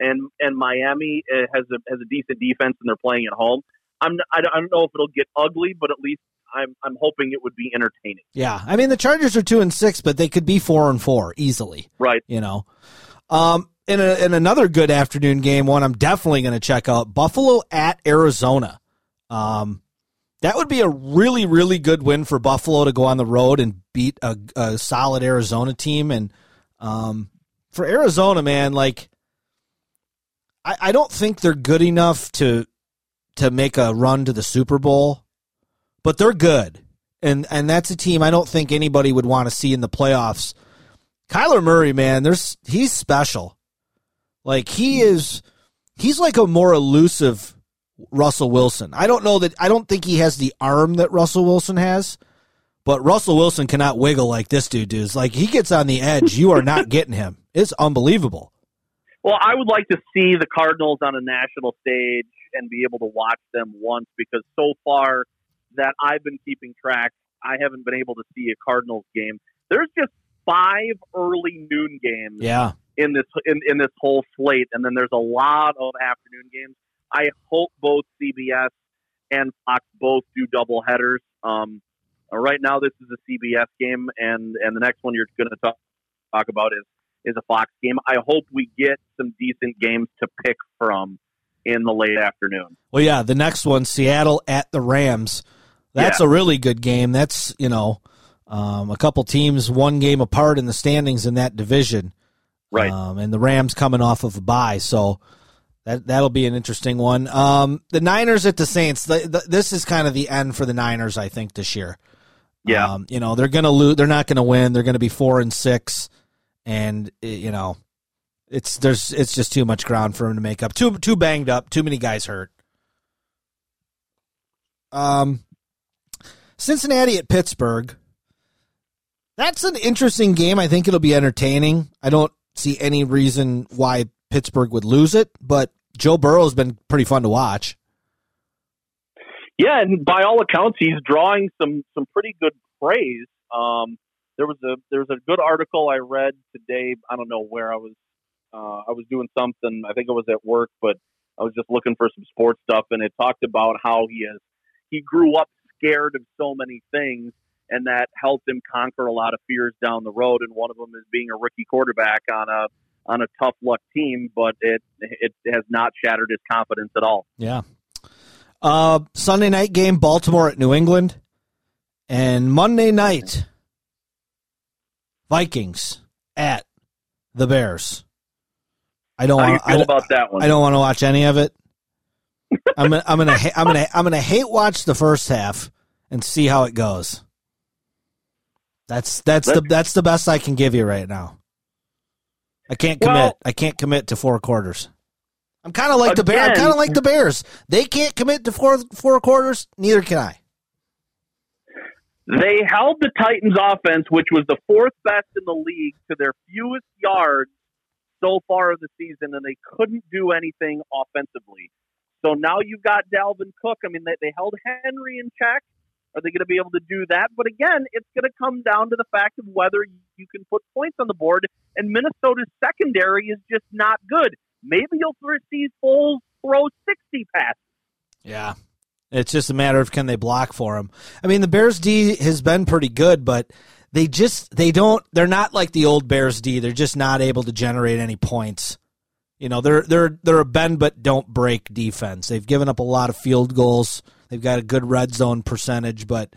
and and Miami uh, has a has a decent defense, and they're playing at home. I'm I don't know if it'll get ugly, but at least I'm I'm hoping it would be entertaining. Yeah, I mean the Chargers are two and six, but they could be four and four easily. Right. You know, um, in a, in another good afternoon game, one I'm definitely going to check out: Buffalo at Arizona. Um, that would be a really really good win for Buffalo to go on the road and beat a, a solid Arizona team. And um, for Arizona, man, like I, I don't think they're good enough to to make a run to the Super Bowl, but they're good. And and that's a team I don't think anybody would want to see in the playoffs. Kyler Murray, man, there's he's special. Like he is he's like a more elusive Russell Wilson. I don't know that I don't think he has the arm that Russell Wilson has, but Russell Wilson cannot wiggle like this dude does. Like he gets on the edge, you are not *laughs* getting him. It's unbelievable. Well, I would like to see the Cardinals on a national stage and be able to watch them once because so far that I've been keeping track, I haven't been able to see a Cardinals game. There's just five early noon games Yeah. in this in, in this whole slate, and then there's a lot of afternoon games. I hope both CBS and Fox both do double headers. Um, right now, this is a CBS game, and and the next one you're going to talk talk about is is a Fox game. I hope we get some decent games to pick from in the late afternoon. Well, yeah, the next one, Seattle at the Rams. That's Yeah. a really good game. That's, you know, um, a couple teams one game apart in the standings in that division. Right. Um, and the Rams coming off of a bye. So that, that'll be an interesting one. Um, the Niners at the Saints. The, the, this is kind of the end for the Niners, I think, this year. Yeah. Um, you know, they're going to lose. They're not going to win. They're going to be four and six. And, eh, you know, it's there's it's just too much ground for him to make up. Too too banged up. Too many guys hurt. Um, Cincinnati at Pittsburgh. That's an interesting game. I think it'll be entertaining. I don't see any reason why Pittsburgh would lose it, but Joe Burrow's been pretty fun to watch. Yeah, and by all accounts, he's drawing some some pretty good praise. Um, there was a there was a good article I read today. I don't know where I was. Uh, I was doing something. I think it was at work, but I was just looking for some sports stuff, and it talked about how he has he grew up scared of so many things, and that helped him conquer a lot of fears down the road. And one of them is being a rookie quarterback on a on a tough luck team, but it it has not shattered his confidence at all. Yeah. Uh, Sunday night game, Baltimore at New England, and Monday night, Vikings at the Bears. I don't How do you want. feel I, about that one? I don't want to watch any of it. *laughs* I'm gonna, I'm gonna, I'm gonna, I'm gonna hate watch the first half and see how it goes. That's that's the Let's- that's the best I can give you right now. I can't commit. Well- I can't commit to four quarters. I'm kind of like the Bears. I'm kind of like the Bears. They can't commit to four four quarters. Neither can I. They held the Titans offense, which was the fourth best in the league, to their fewest yards so far of the season, and they couldn't do anything offensively. So now you've got Dalvin Cook. I mean, they, they held Henry in check. Are they going to be able to do that? But again, it's going to come down to the fact of whether you can put points on the board, and Minnesota's secondary is just not good. Maybe you'll see Foles throw 60 passes. Yeah. It's just a matter of can they block for him. I mean, the Bears D has been pretty good, but they just they don't they're not like the old Bears D. They're just not able to generate any points. You know, they're they're they're a bend but don't break defense. They've given up a lot of field goals. They've got a good red zone percentage, but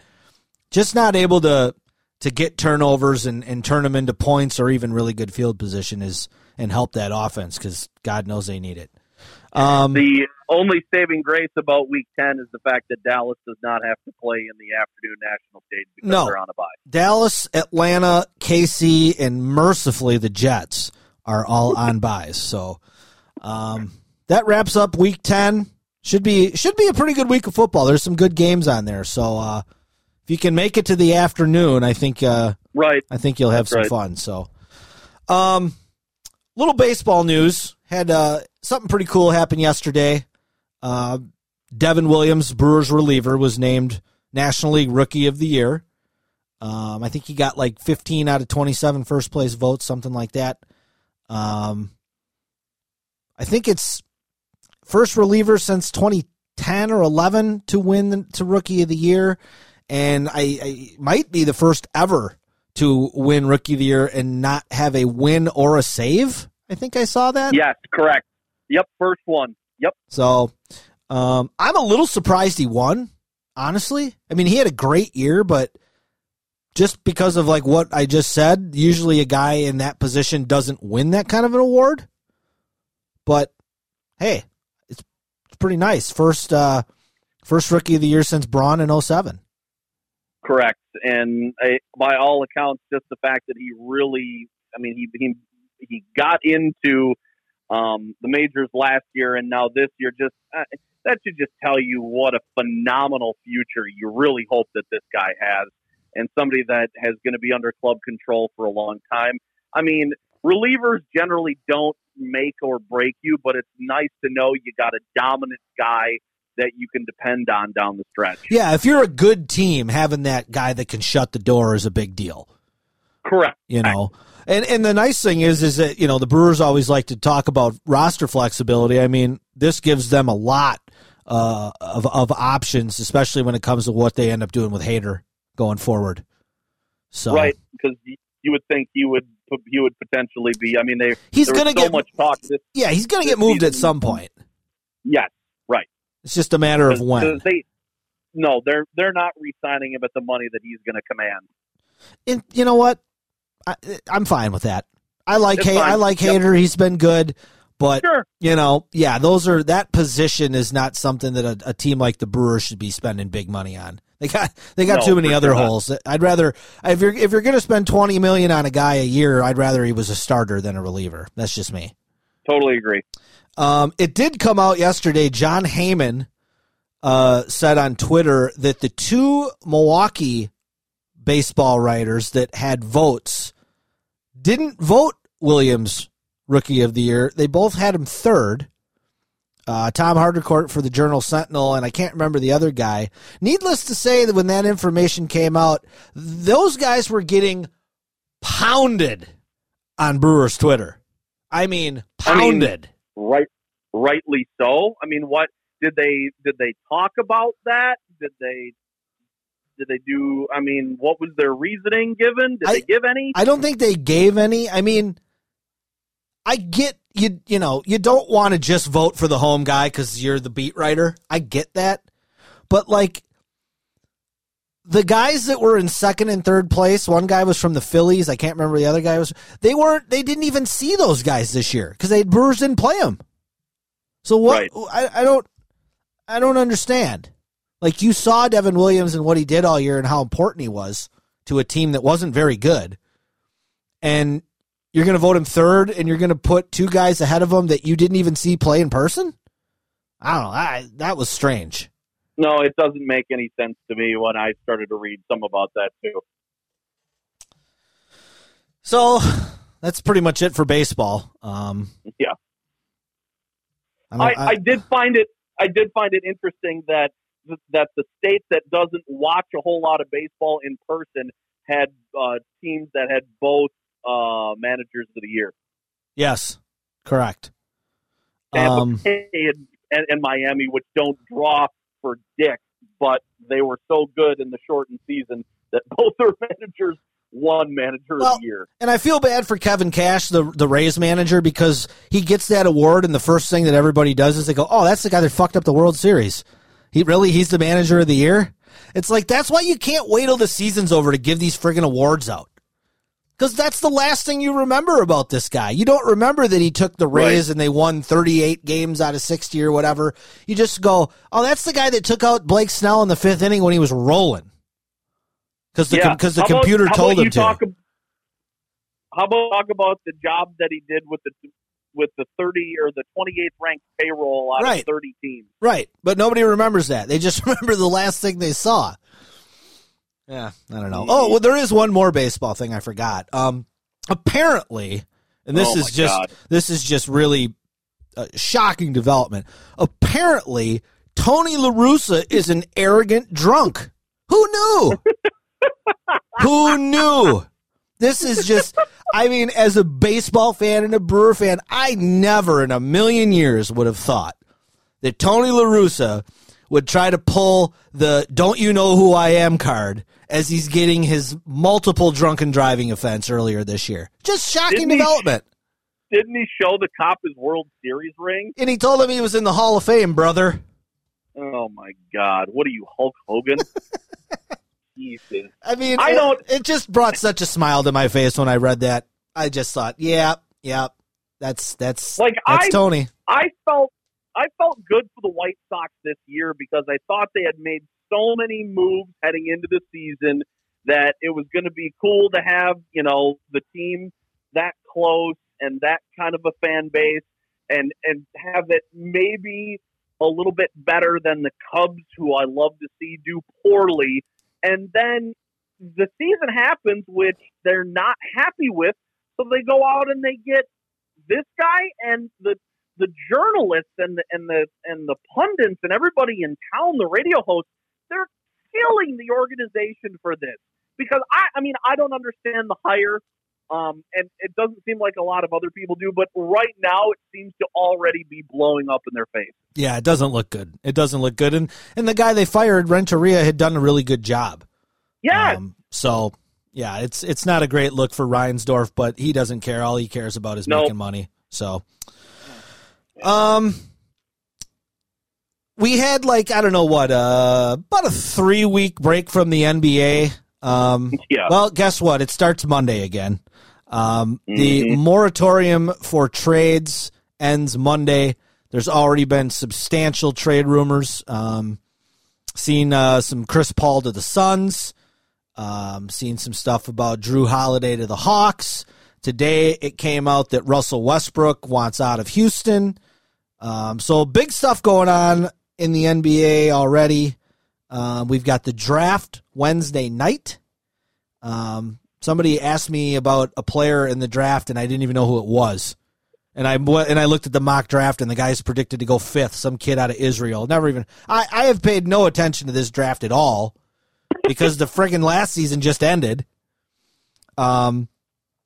just not able to to get turnovers and, and turn them into points or even really good field position is and help that offense because God knows they need it. Um, The only saving grace about Week 10 is the fact that Dallas does not have to play in the afternoon national stage because No. they're on a bye. Dallas, Atlanta, KC, and mercifully the Jets are all on *laughs* buys. So um, that wraps up Week Ten. Should be should be a pretty good week of football. There's some good games on there. So uh, if you can make it to the afternoon, I think uh, Right. I think you'll have That's some right. fun. So, um, little baseball news had uh, something pretty cool happened yesterday. Uh, Devin Williams, Brewers reliever, was named National League Rookie of the Year. Um, I think he got like 15 out of 27 first place votes, something like that. Um, I think it's first reliever since 2010 or 11 to win the, to Rookie of the Year, and I, I might be the first ever to win Rookie of the Year and not have a win or a save. I think I saw that. Yes, correct. Yep, first one. Yep. So um, I'm a little surprised he won. Honestly, I mean he had a great year, but just because of like what I just said, usually a guy in that position doesn't win that kind of an award. But hey, it's it's pretty nice. First uh, first rookie of the year since Braun in 07. Correct. And I, by all accounts, just the fact that he really, I mean, he he he got into um, the majors last year, and now this year, just uh, that should just tell you what a phenomenal future you really hope that this guy has, and somebody that has going to be under club control for a long time. I mean, relievers generally don't make or break you, but it's nice to know you got a dominant guy that you can depend on down the stretch. Yeah, if you're a good team, having that guy that can shut the door is a big deal. Correct. you know and and the nice thing is is that you know the brewers always like to talk about roster flexibility i mean this gives them a lot uh, of of options especially when it comes to what they end up doing with Hader going forward so right? Because you would think he would he would potentially be. I mean, they He's gonna so get- much talk. This, yeah he's gonna get moved at some point yes, right. it's just a matter of when. They, no, they're they're not re-signing him at the money that he's going to command. and you know what I, i'm fine with that i like hay i like Yep. Hader he's been good but Sure. you know, yeah, those are that position is not something that a, a team like the Brewers should be spending big money on. They got they got No, too many other sure not. holes. I'd rather if you're if you're going to spend twenty million on a guy a year, I'd rather he was a starter than a reliever. That's just me. Totally agree. Um, it did come out yesterday. Jon Heyman uh, said on Twitter that the two Milwaukee baseball writers that had votes didn't vote Williams Rookie of the Year. They both had him third. Uh, Tom Haudricourt for the Journal Sentinel, and I can't remember the other guy. Needless to say, that when that information came out, those guys were getting pounded on Brewers Twitter. I mean, I mean, pounded. Right, rightly so. I mean, what did they did they talk about that? Did they did they do? I mean, what was their reasoning given? Did I- they give any? I don't think they gave any. I mean, I get you. You know, you don't want to just vote for the home guy because you're the beat writer. I get that, but like the guys that were in second and third place, one guy was from the Phillies. I can't remember the other guy was. They weren't. They didn't even see those guys this year because they Brewers didn't play them. So what? Right. I, I don't. I don't understand. Like you saw Devin Williams and what he did all year and how important he was to a team that wasn't very good. And you're going to vote him third and you're going to put two guys ahead of him that you didn't even see play in person? I don't know. I, that was strange. No, it doesn't make any sense to me when I started to read some about that too. So that's pretty much it for baseball. Um, Yeah. I, I, I did find it. I did find it interesting that that the state that doesn't watch a whole lot of baseball in person had uh, teams that had both uh, managers of the year. yes, correct. Um, and, and, and Miami, which don't draw for dick, but they were so good in the shortened season that *laughs* both their managers won manager Well, of the year. And I feel bad for Kevin Cash, the the Rays manager, because he gets that award, and the first thing that everybody does is they go, "Oh, that's the guy that fucked up the World Series." He really he's the manager of the year. It's like that's why you can't wait till the season's over to give these friggin' awards out. Because that's the last thing you remember about this guy. You don't remember that he took the Rays and they won 38 games out of 60 or whatever. You just go, oh, that's the guy that took out Blake Snell in the fifth inning when he was rolling. Because the, yeah. because the How computer told him to. Talk, how about talk about the job that he did with the with the 30 or the 28th ranked payroll out Right. of 30 teams? Right, but nobody remembers that. They just *laughs* remember the last thing they saw. Yeah, I don't know. Oh, well, there is one more baseball thing I forgot. Um, apparently, and this Oh, is just God. this is just really a shocking development. Apparently, Tony La Russa is an arrogant drunk. Who knew? *laughs* Who knew? This is just. I mean, as a baseball fan and a Brewer fan, I never in a million years would have thought that Tony La Russa would try to pull the "Don't you know who I am" card as he's getting his multiple drunken driving offense earlier this year. Just shocking Didn't he- development. Didn't he show the cop his World Series ring? And he told him he was in the Hall of Fame, brother. Oh my God! What are you, Hulk Hogan? *laughs* I mean, I it- don't- It, just brought such a smile to my face when I read that. I just thought, yeah, yeah, that's that's Like that's I, Tony. I felt, I felt good for the White Sox this year because I thought they had made so many moves heading into the season that it was going to be cool to have, you know, the team that close and that kind of a fan base, and and have it maybe a little bit better than the Cubs, who I love to see do poorly, and then the season happens, which they're not happy with, so they go out and they get this guy and the the journalists and the and the and the pundits and everybody in town, the radio hosts, they're killing the organization for this because I I mean I don't understand the hire. Um, and it doesn't seem like a lot of other people do, but right now it seems to already be blowing up in their face. Yeah, it doesn't look good. It doesn't look good. And and the guy they fired, Renteria, had done a really good job. Yeah, Um, so yeah, it's it's not a great look for Reinsdorf, but he doesn't care. All he cares about is No. making money. So, um, we had like I don't know what, uh, about a three week break from the NBA. Um, yeah. well, guess what? It starts Monday again. Um, the Mhm. moratorium for trades ends Monday. There's already been substantial trade rumors. Um, seen uh, some Chris Paul to the Suns. Um, seen some stuff about Jrue Holiday to the Hawks. Today it came out that Russell Westbrook wants out of Houston. Um, so big stuff going on in the NBA already. Um, we've got the draft Wednesday night. Um, somebody asked me about a player in the draft, and I didn't even know who it was. And I and I looked at the mock draft, and the guy's predicted to go fifth. Some kid out of Israel. Never even. I I have paid no attention to this draft at all because the friggin' last season just ended. Um,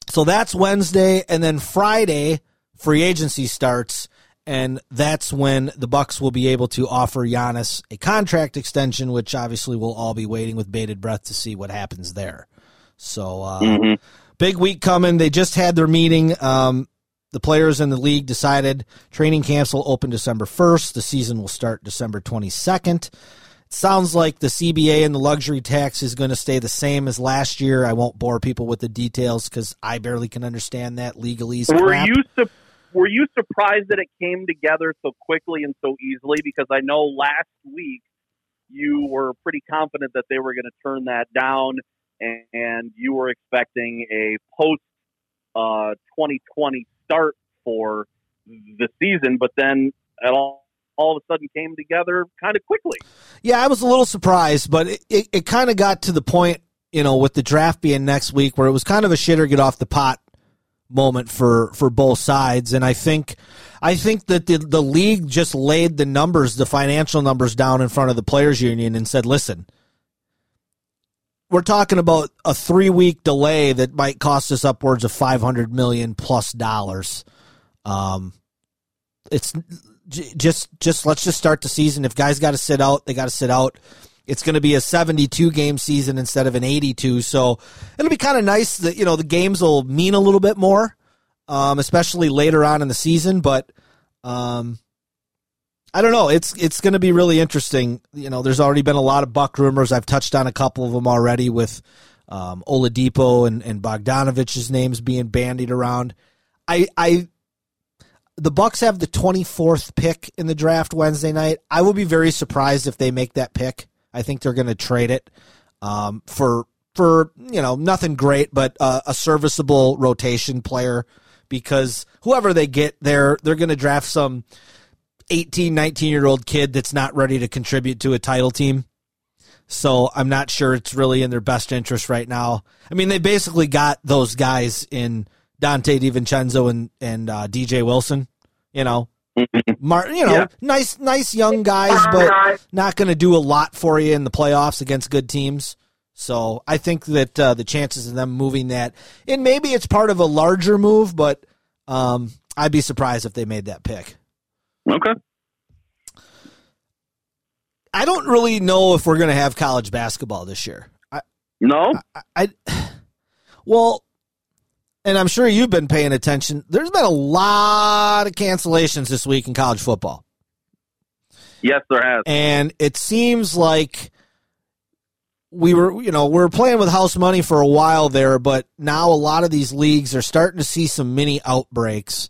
so that's Wednesday, and then Friday free agency starts, and that's when the Bucks will be able to offer Giannis a contract extension, which obviously we'll all be waiting with bated breath to see what happens there. So uh, big week coming. They just had their meeting. Um, the players in the league decided training camps will open December 1st. The season will start December 22nd. It sounds like the CBA and the luxury tax is going to stay the same as last year. I won't bore people with the details because I barely can understand that legalese. Were crap. you su- were you surprised that it came together so quickly and so easily? Because I know last week you were pretty confident that they were going to turn that down, and, and you were expecting a post uh, 2020 start for the season, but then it all all of a sudden came together kind of quickly. Yeah, I was a little surprised, but it, it, it kind of got to the point, you know, with the draft being next week where it was kind of a shitter get off the pot moment for for both sides. And I think I think that the the league just laid the numbers the financial numbers down in front of the players union and said listen we're talking about a 3 week delay that might cost us upwards of 500 million plus dollars. Um it's just just let's just start the season. If guys got to sit out they got to sit out it's going to be a 72 game season instead of an 82 so it'll be kind of nice that you know the games will mean a little bit more um, especially later on in the season but um, i don't know it's it's going to be really interesting you know there's already been a lot of buck rumors i've touched on a couple of them already with um, oladipo and, and bogdanovic's names being bandied around i i the Bucks have the 24th pick in the draft Wednesday night. I will be very surprised if they make that pick. I think they're going to trade it um, for for you know nothing great, but uh, a serviceable rotation player because whoever they get there, they're going to draft some 18, 19 year old kid that's not ready to contribute to a title team. So I'm not sure it's really in their best interest right now. I mean, they basically got those guys in Donte DiVincenzo and and uh, DJ Wilson. You know, Mar- you know, Yeah. nice nice young guys, but not going to do a lot for you in the playoffs against good teams. So I think that uh, the chances of them moving that, and maybe it's part of a larger move, but um, I'd be surprised if they made that pick. Okay. I don't really know if we're going to have college basketball this year. I, No. I, *sighs* well, and I'm sure you've been paying attention. There's been a lot of cancellations this week in college football, Yes, there has. and it seems like we were, you know, we were playing with house money for a while there, but now a lot of these leagues are starting to see some mini outbreaks,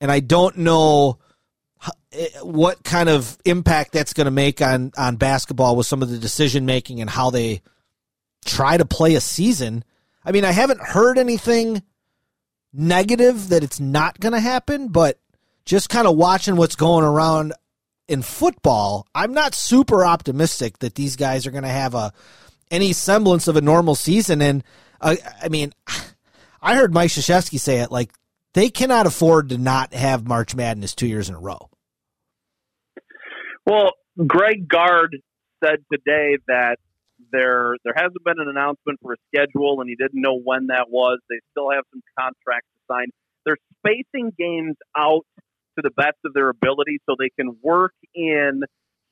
and I don't know eh, what kind of impact that's going to make on on basketball with some of the decision making and how they try to play a season. I mean, I haven't heard anything negative that it's not going to happen, but just kind of watching what's going around in football, I'm not super optimistic that these guys are going to have a any semblance of a normal season. And uh, I mean, *sighs* I heard Mike Krzyzewski say it like they cannot afford to not have March Madness two years in a row. Well, Greg Gard said today that there there hasn't been an announcement for a schedule, and he didn't know when that was. They still have some contracts to sign. They're spacing games out to the best of their ability so they can work in.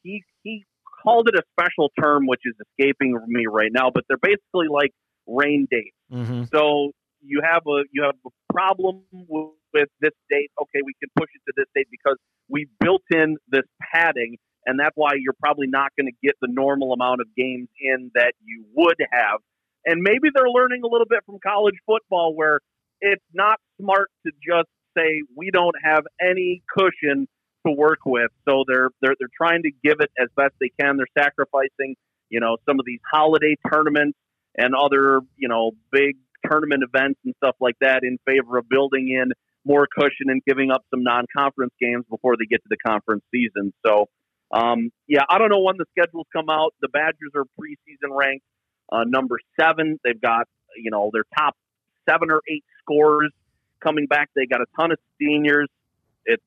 He he called it a special term, which is escaping me right now, but they're basically like rain dates. Mm-hmm. So you have a you have a problem with, with this date. Okay, we can push it to this date because we built in this padding, and that's why you're probably not going to get the normal amount of games in that you would have. And maybe they're learning a little bit from college football, where it's not smart to just say we don't have any cushion to work with. So they're they're they're trying to give it as best they can. They're sacrificing, you know, some of these holiday tournaments and other, you know, big tournament events and stuff like that in favor of building in more cushion and giving up some non-conference games before they get to the conference season. So, um, yeah, I don't know when the schedules come out. The Badgers are preseason ranked uh, number seven. They've got you know their top seven or eight scorers coming back. They got a ton of seniors. It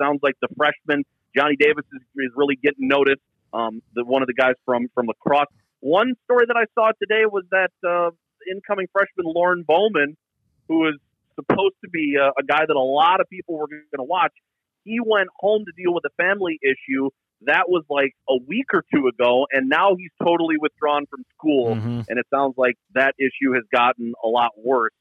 sounds like the freshman Johnny Davis is, is really getting noticed. Um, the one of the guys from from lacrosse. One story that I saw today was that uh, incoming freshman Lorne Bowman, who is supposed to be a, a guy that a lot of people were going to watch, he went home to deal with a family issue. That was like a week or two ago, and now he's totally withdrawn from school. Mhm. And it sounds like that issue has gotten a lot worse.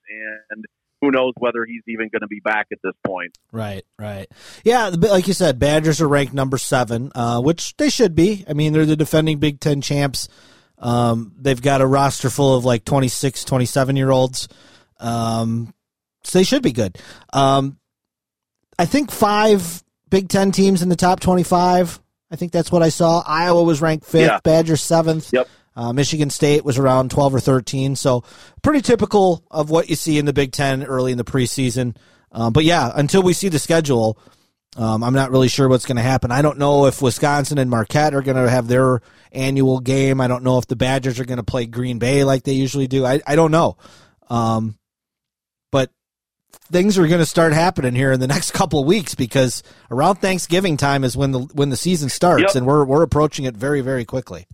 And who knows whether he's even going to be back at this point. Right, right. Yeah, like you said, Badgers are ranked number seven, uh, which they should be. I mean, they're the defending Big Ten champs. Um, they've got a roster full of like 26, 27 year olds. Um, so they should be good. Um, I think five Big Ten teams in the top 25. I think that's what I saw. Iowa was ranked fifth, Yeah. Badgers seventh. Yep. Uh, Michigan State was around 12 or 13. So pretty typical of what you see in the Big Ten early in the preseason. Um, but yeah, until we see the schedule, um, I'm not really sure what's going to happen. I don't know if Wisconsin and Marquette are going to have their annual game. I don't know if the Badgers are going to play Green Bay like they usually do. I, I don't know. Um, but things are going to start happening here in the *laughs* next couple of weeks because around Thanksgiving time is when the when the season starts, Yep. and we're we're approaching it very very quickly.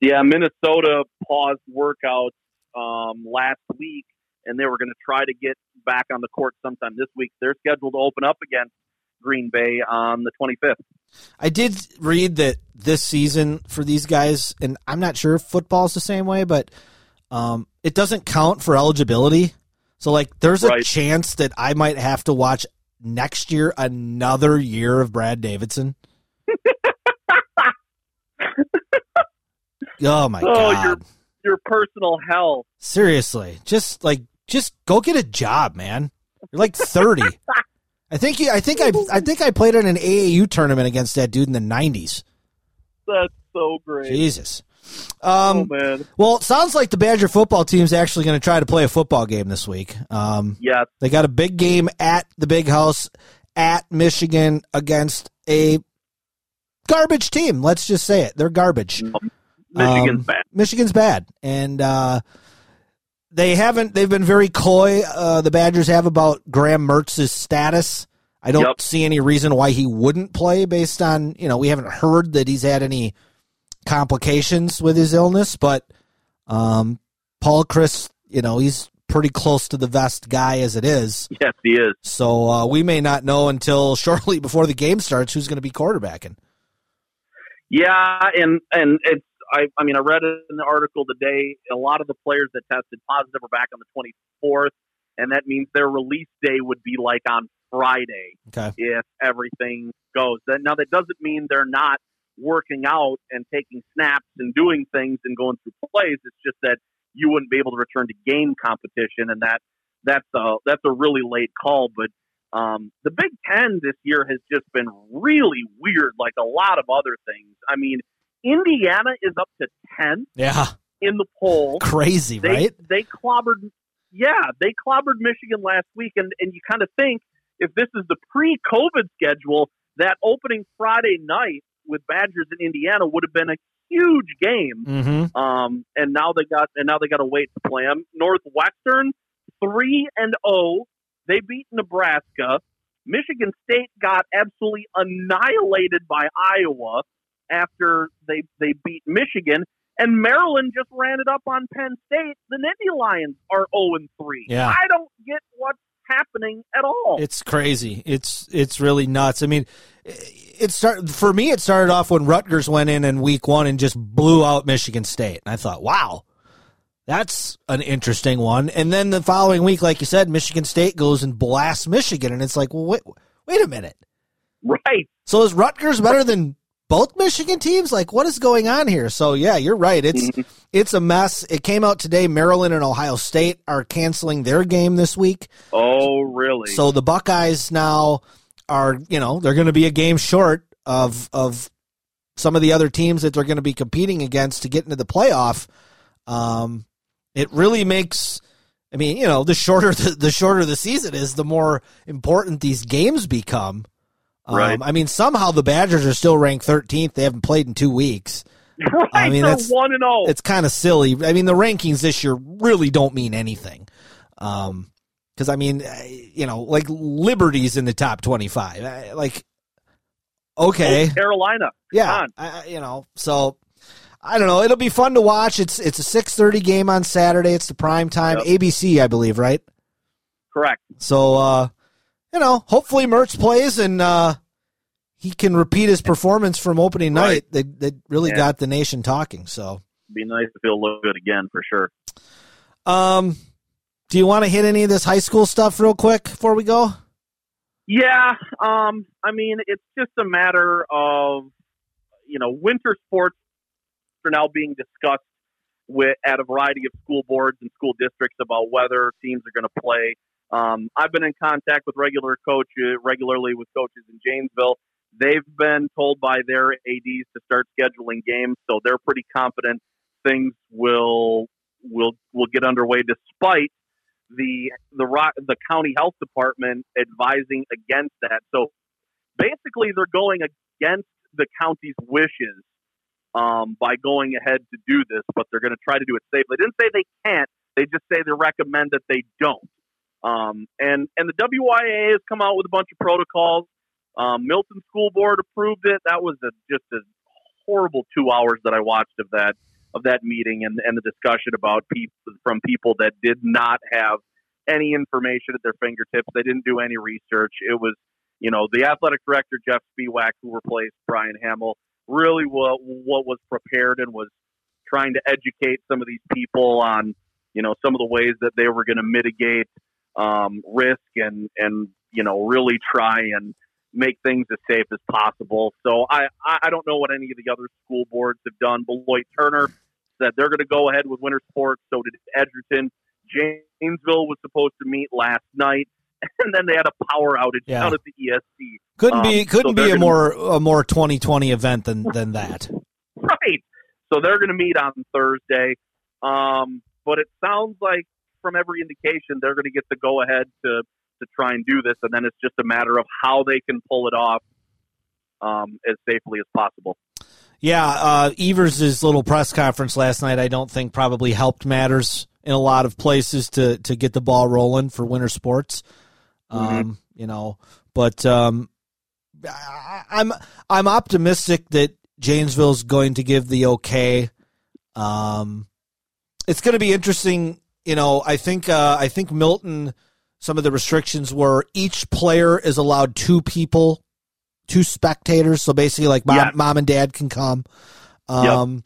Yeah, Minnesota paused workouts um, last week, and they were going to try to get back on the court sometime this week. They're scheduled to open up against Green Bay on the 25th. I did read that this season for these guys, and I'm not sure if football's the same way, but um, it doesn't count for eligibility. So, like, there's a Right. chance that I might have to watch next year another year of Brad Davison. *laughs* oh my Oh, god! your your personal hell. Seriously, just like, just go get a job, man. You're like 30. *laughs* I think you, I think I I think I played in an AAU tournament against that dude in the 90s. That's so great. Jesus. Oh Um, man. well, it sounds like the Badger football team's actually going to try to play a football game this week. Um, Yeah, they got a big game at the Big House at Michigan against a garbage team. Let's just say it. They're garbage. Michigan's Um, bad. Michigan's bad, and uh, they haven't. They've been very coy. Uh, the Badgers have about Graham Mertz's status. I don't Yep. see any reason why he wouldn't play based on you know we haven't heard that he's had any complications with his illness, but um, Paul Chryst, you know, he's pretty close to the vest guy as it is. Yes, he is. So uh, we may not know until *laughs* shortly before the game starts who's going to be quarterbacking. Yeah, and and it's I I mean I read in the article today. A lot of the players that tested positive are back on the 24th, and that means their release day would be like on Friday Okay. if everything goes. Now that doesn't mean they're not working out and taking snaps and doing things and going through plays. It's just that you wouldn't be able to return to game competition, and that that's a that's a really late call. But um, the Big Ten this year has just been really weird, like a lot of other things. I mean, Indiana is up to ten Yeah. in the poll. *laughs* Crazy, They right? they clobbered, yeah, they clobbered Michigan last week, and and you kind of think if this is the pre-COVID schedule, that opening Friday night with Badgers in Indiana would have been a huge game. Mm-hmm. Um, and now they got and now they got to wait to play them. Northwestern three and zero. They beat Nebraska. Michigan State got absolutely annihilated by Iowa after they they beat Michigan. And Maryland just ran it up on Penn State. The Nittany Lions are zero and three. Yeah. I don't get what's happening at all. It's crazy. It's it's really nuts. I mean, it start for me. It started off when Rutgers went in in week one and just blew out Michigan State, and I thought, wow, that's an interesting one. And then the following week, like you said, Michigan State goes and blasts Michigan, and it's like, well, wait, wait a minute. right. So is Rutgers better than both Michigan teams? Like, what is going on here? So yeah, you're right. It's mm-hmm. it's a mess. It came out today. Maryland and Ohio State are canceling their game this week. Oh, really? So the Buckeyes now are, you know, they're going to be a game short of of some of the other teams that they're going to be competing against to get into the playoff. Um, it really makes. I mean, you know, the shorter the, the shorter the season is, the more important these games become. Um, Right. I mean, somehow the Badgers are still ranked 13th. They haven't played in two weeks. *laughs* right. I mean, that's- one and oh. zero. It's kind of silly. I mean, the rankings this year really don't mean anything. Um, because I mean, uh, you know, like Liberty's in the top twenty-five. Uh, Like, okay, Carolina. yeah. I, you know, so I don't know. It'll be fun to watch. It's it's a six thirty game on Saturday. It's the prime time Yep. ABC, I believe, right? Correct. So, uh, you know, hopefully Mertz plays and uh, he can repeat his performance from opening Right. night. That that really Yeah. got the nation talking. So. Be nice to feel a little good again for sure. Um, do you want to hit any of this high school stuff real quick before we go? Yeah, um, I mean, it's just a matter of, you know, winter sports are now being discussed with at a variety of school boards and school districts about whether teams are going to play. Um, I've been in contact with regular coach regularly with coaches in Janesville. They've been told by their ads to start scheduling games, so they're pretty confident things will will will get underway despite the the ro- the county health department advising against that. So basically, they're going against the county's wishes um, by going ahead to do this, but they're going to try to do it safely. They didn't say they can't. They just say they recommend that they don't. Um, and and the WIAA has come out with a bunch of protocols. Um, Milton School Board approved it. That was a, just a horrible two hours that I watched of that of that meeting and and the discussion about people from people that did not have any information at their fingertips. They didn't do any research. It was you know the athletic director Jeff Spiewak who replaced Brian Hamill really what what was prepared and was trying to educate some of these people on you know some of the ways that they were going to mitigate um, risk and and you know really try and make things as safe as possible. So I I don't know what any of the other school boards have done. Beloit Turner said they're going to go ahead with winter sports. So did Edgerton. Janesville was supposed to meet last night, *laughs* and then they had a power outage Yeah. down at the ESC. Couldn't Um, be so couldn't they're be a gonna- more a more 2020 event than than that. *laughs* Right. So they're going to meet on Thursday. Um, but it sounds like, from every indication, they're going to get the go ahead to to try and do this, and then it's just a matter of how they can pull it off um, as safely as possible. Yeah, uh, Evers' little press conference last night, I don't think probably helped matters in a lot of places to to get the ball rolling for winter sports. Um, You know, but um, I, I'm I'm optimistic that Janesville's going to give the okay. Um, it's going to be interesting. You know, I think uh, I think Milton. Some of the restrictions were each player is allowed two people, two spectators. So basically, like mom, Yeah. mom and dad can come. Um,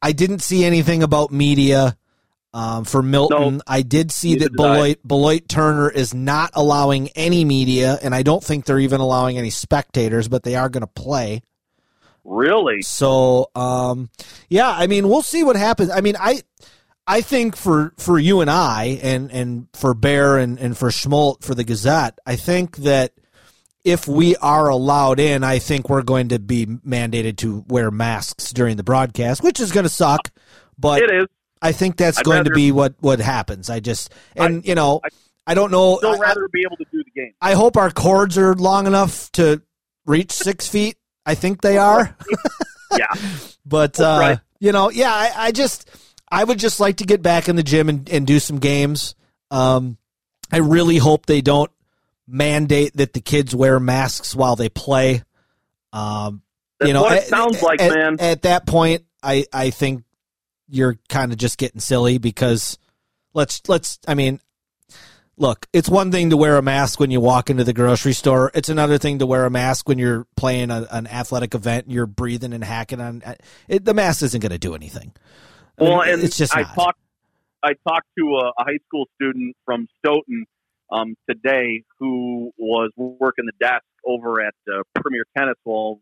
I didn't see anything about media um, for Milton. No, I did see neither that. Beloit, Beloit Turner is not allowing any media, and I don't think they're even allowing any spectators, but they are going to play. Really? So, um, yeah, I mean, we'll see what happens. I mean, I, I think for for you and I, and and for Bear and and for Schmolt for the Gazette, I think that if we are allowed in, I think we're going to be mandated to wear masks during the broadcast, which is going to suck. But It is. I think that's I'd going to be what what happens. I just and you know, I- I, don't know. Still I- rather be able to do the game. I hope our cords are long enough to reach six feet. I think they are. Yeah. *laughs* But uh, right. you know, yeah, I, I just I would just like to get back in the gym and, and do some games. Um, I really hope they don't mandate that the kids wear masks while they play. Um, you know, it at- sounds like, at, man. At that point, I I think you're kind of just getting silly because let's let's I mean, look, it's one thing to wear a mask when you walk into the grocery store. It's another thing to wear a mask when you're playing a, an athletic event and you're breathing and hacking on it. The mask isn't going to do anything. I Well, mean, and it's just I not. talked. I talked to a, a high school student from Stoughton um, today who was working the desk over at uh, Premier Tennis while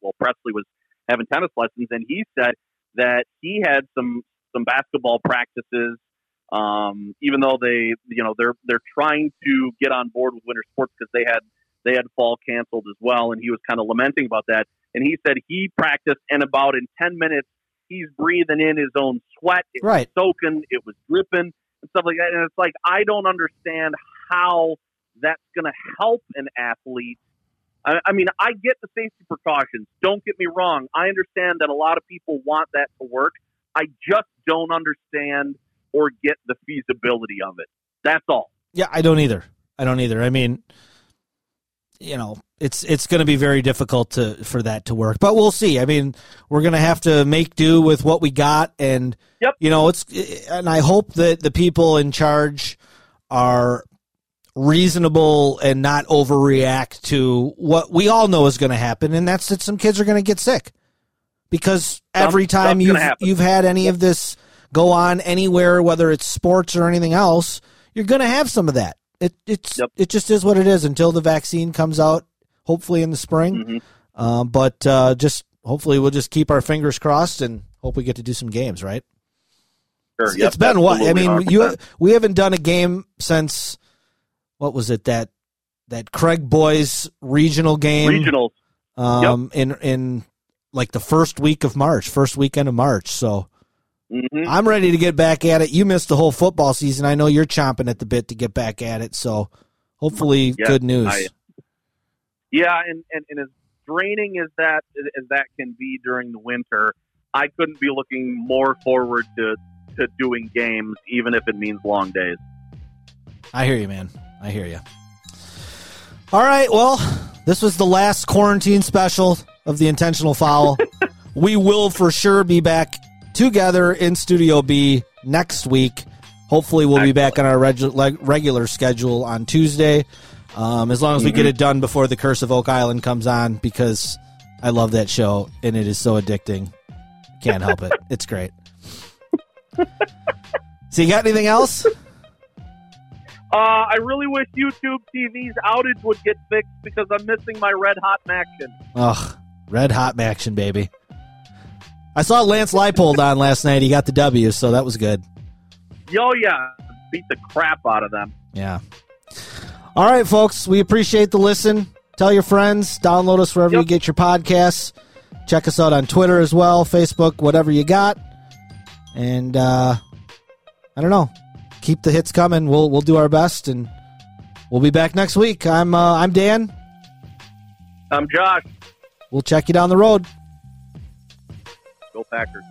while Presley was having tennis lessons, and he said that he had some some basketball practices. Um, even though they, you know, they're they're trying to get on board with winter sports because they had they had fall canceled as well, and he was kind of lamenting about that. And he said he practiced, and about in ten minutes he's breathing in his own sweat. It Right. was soaking, it was dripping, and stuff like that. And it's like I don't understand how that's going to help an athlete. I, I mean, I get the safety precautions. Don't get me wrong. I understand that a lot of people want that to work. I just don't understand or get the feasibility of it. That's all. Yeah, I don't either. I don't either. I mean, you know, it's it's going to be very difficult to for that to work, but we'll see. I mean, we're going to have to make do with what we got, and Yep. you know, it's and I hope that the people in charge are reasonable and not overreact to what we all know is going to happen, and that's that some kids are going to get sick because every time you've you've had any of this go on anywhere, whether it's sports or anything else, you're going to have some of that. It it's Yep. it just is what it is until the vaccine comes out, hopefully in the spring. Mm-hmm. Um, but uh, just hopefully we'll just keep our fingers crossed and hope we get to do some games. Right? Sure, It's yep, been what I mean. You 100%. we haven't done a game since what was it that that Craig Boys regional game regionals. um, in in like the first week of March, first weekend of March. So hmm I'm ready to get back at it. You missed the whole football season. I know you're chomping at the bit to get back at it. So hopefully, Yeah, good news. I- Yeah, and, and, and as draining as that as that can be during the winter, I couldn't be looking more forward to to doing games, even if it means long days. I hear you, man. I hear you. All right. Well, this was the last quarantine special of the intentional foul. *laughs* we will for sure be back together in Studio B next week. Hopefully, we'll be back on our leg- regular schedule on Tuesday. Um, as long as we get it done before the Curse of Oak Island comes on, because I love that show and it is so addicting. Can't help it. *laughs* It's great. So, you got anything else? Uh, I really wish YouTube TV's outage would get fixed because I'm missing my red hot action. Ugh, red hot action, baby. I saw Lance Leipold on last night. He got the W, so that was good. Yo, yeah, beat the crap out of them. Yeah. All right, folks. We appreciate the listen. Tell your friends. Download us wherever Yep. you get your podcasts. Check us out on Twitter as well, Facebook, whatever you got. And uh, I don't know. Keep the hits coming. We'll we'll do our best, and we'll be back next week. I'm uh, I'm Dan. I'm Josh. We'll check you down the road. Go Packers.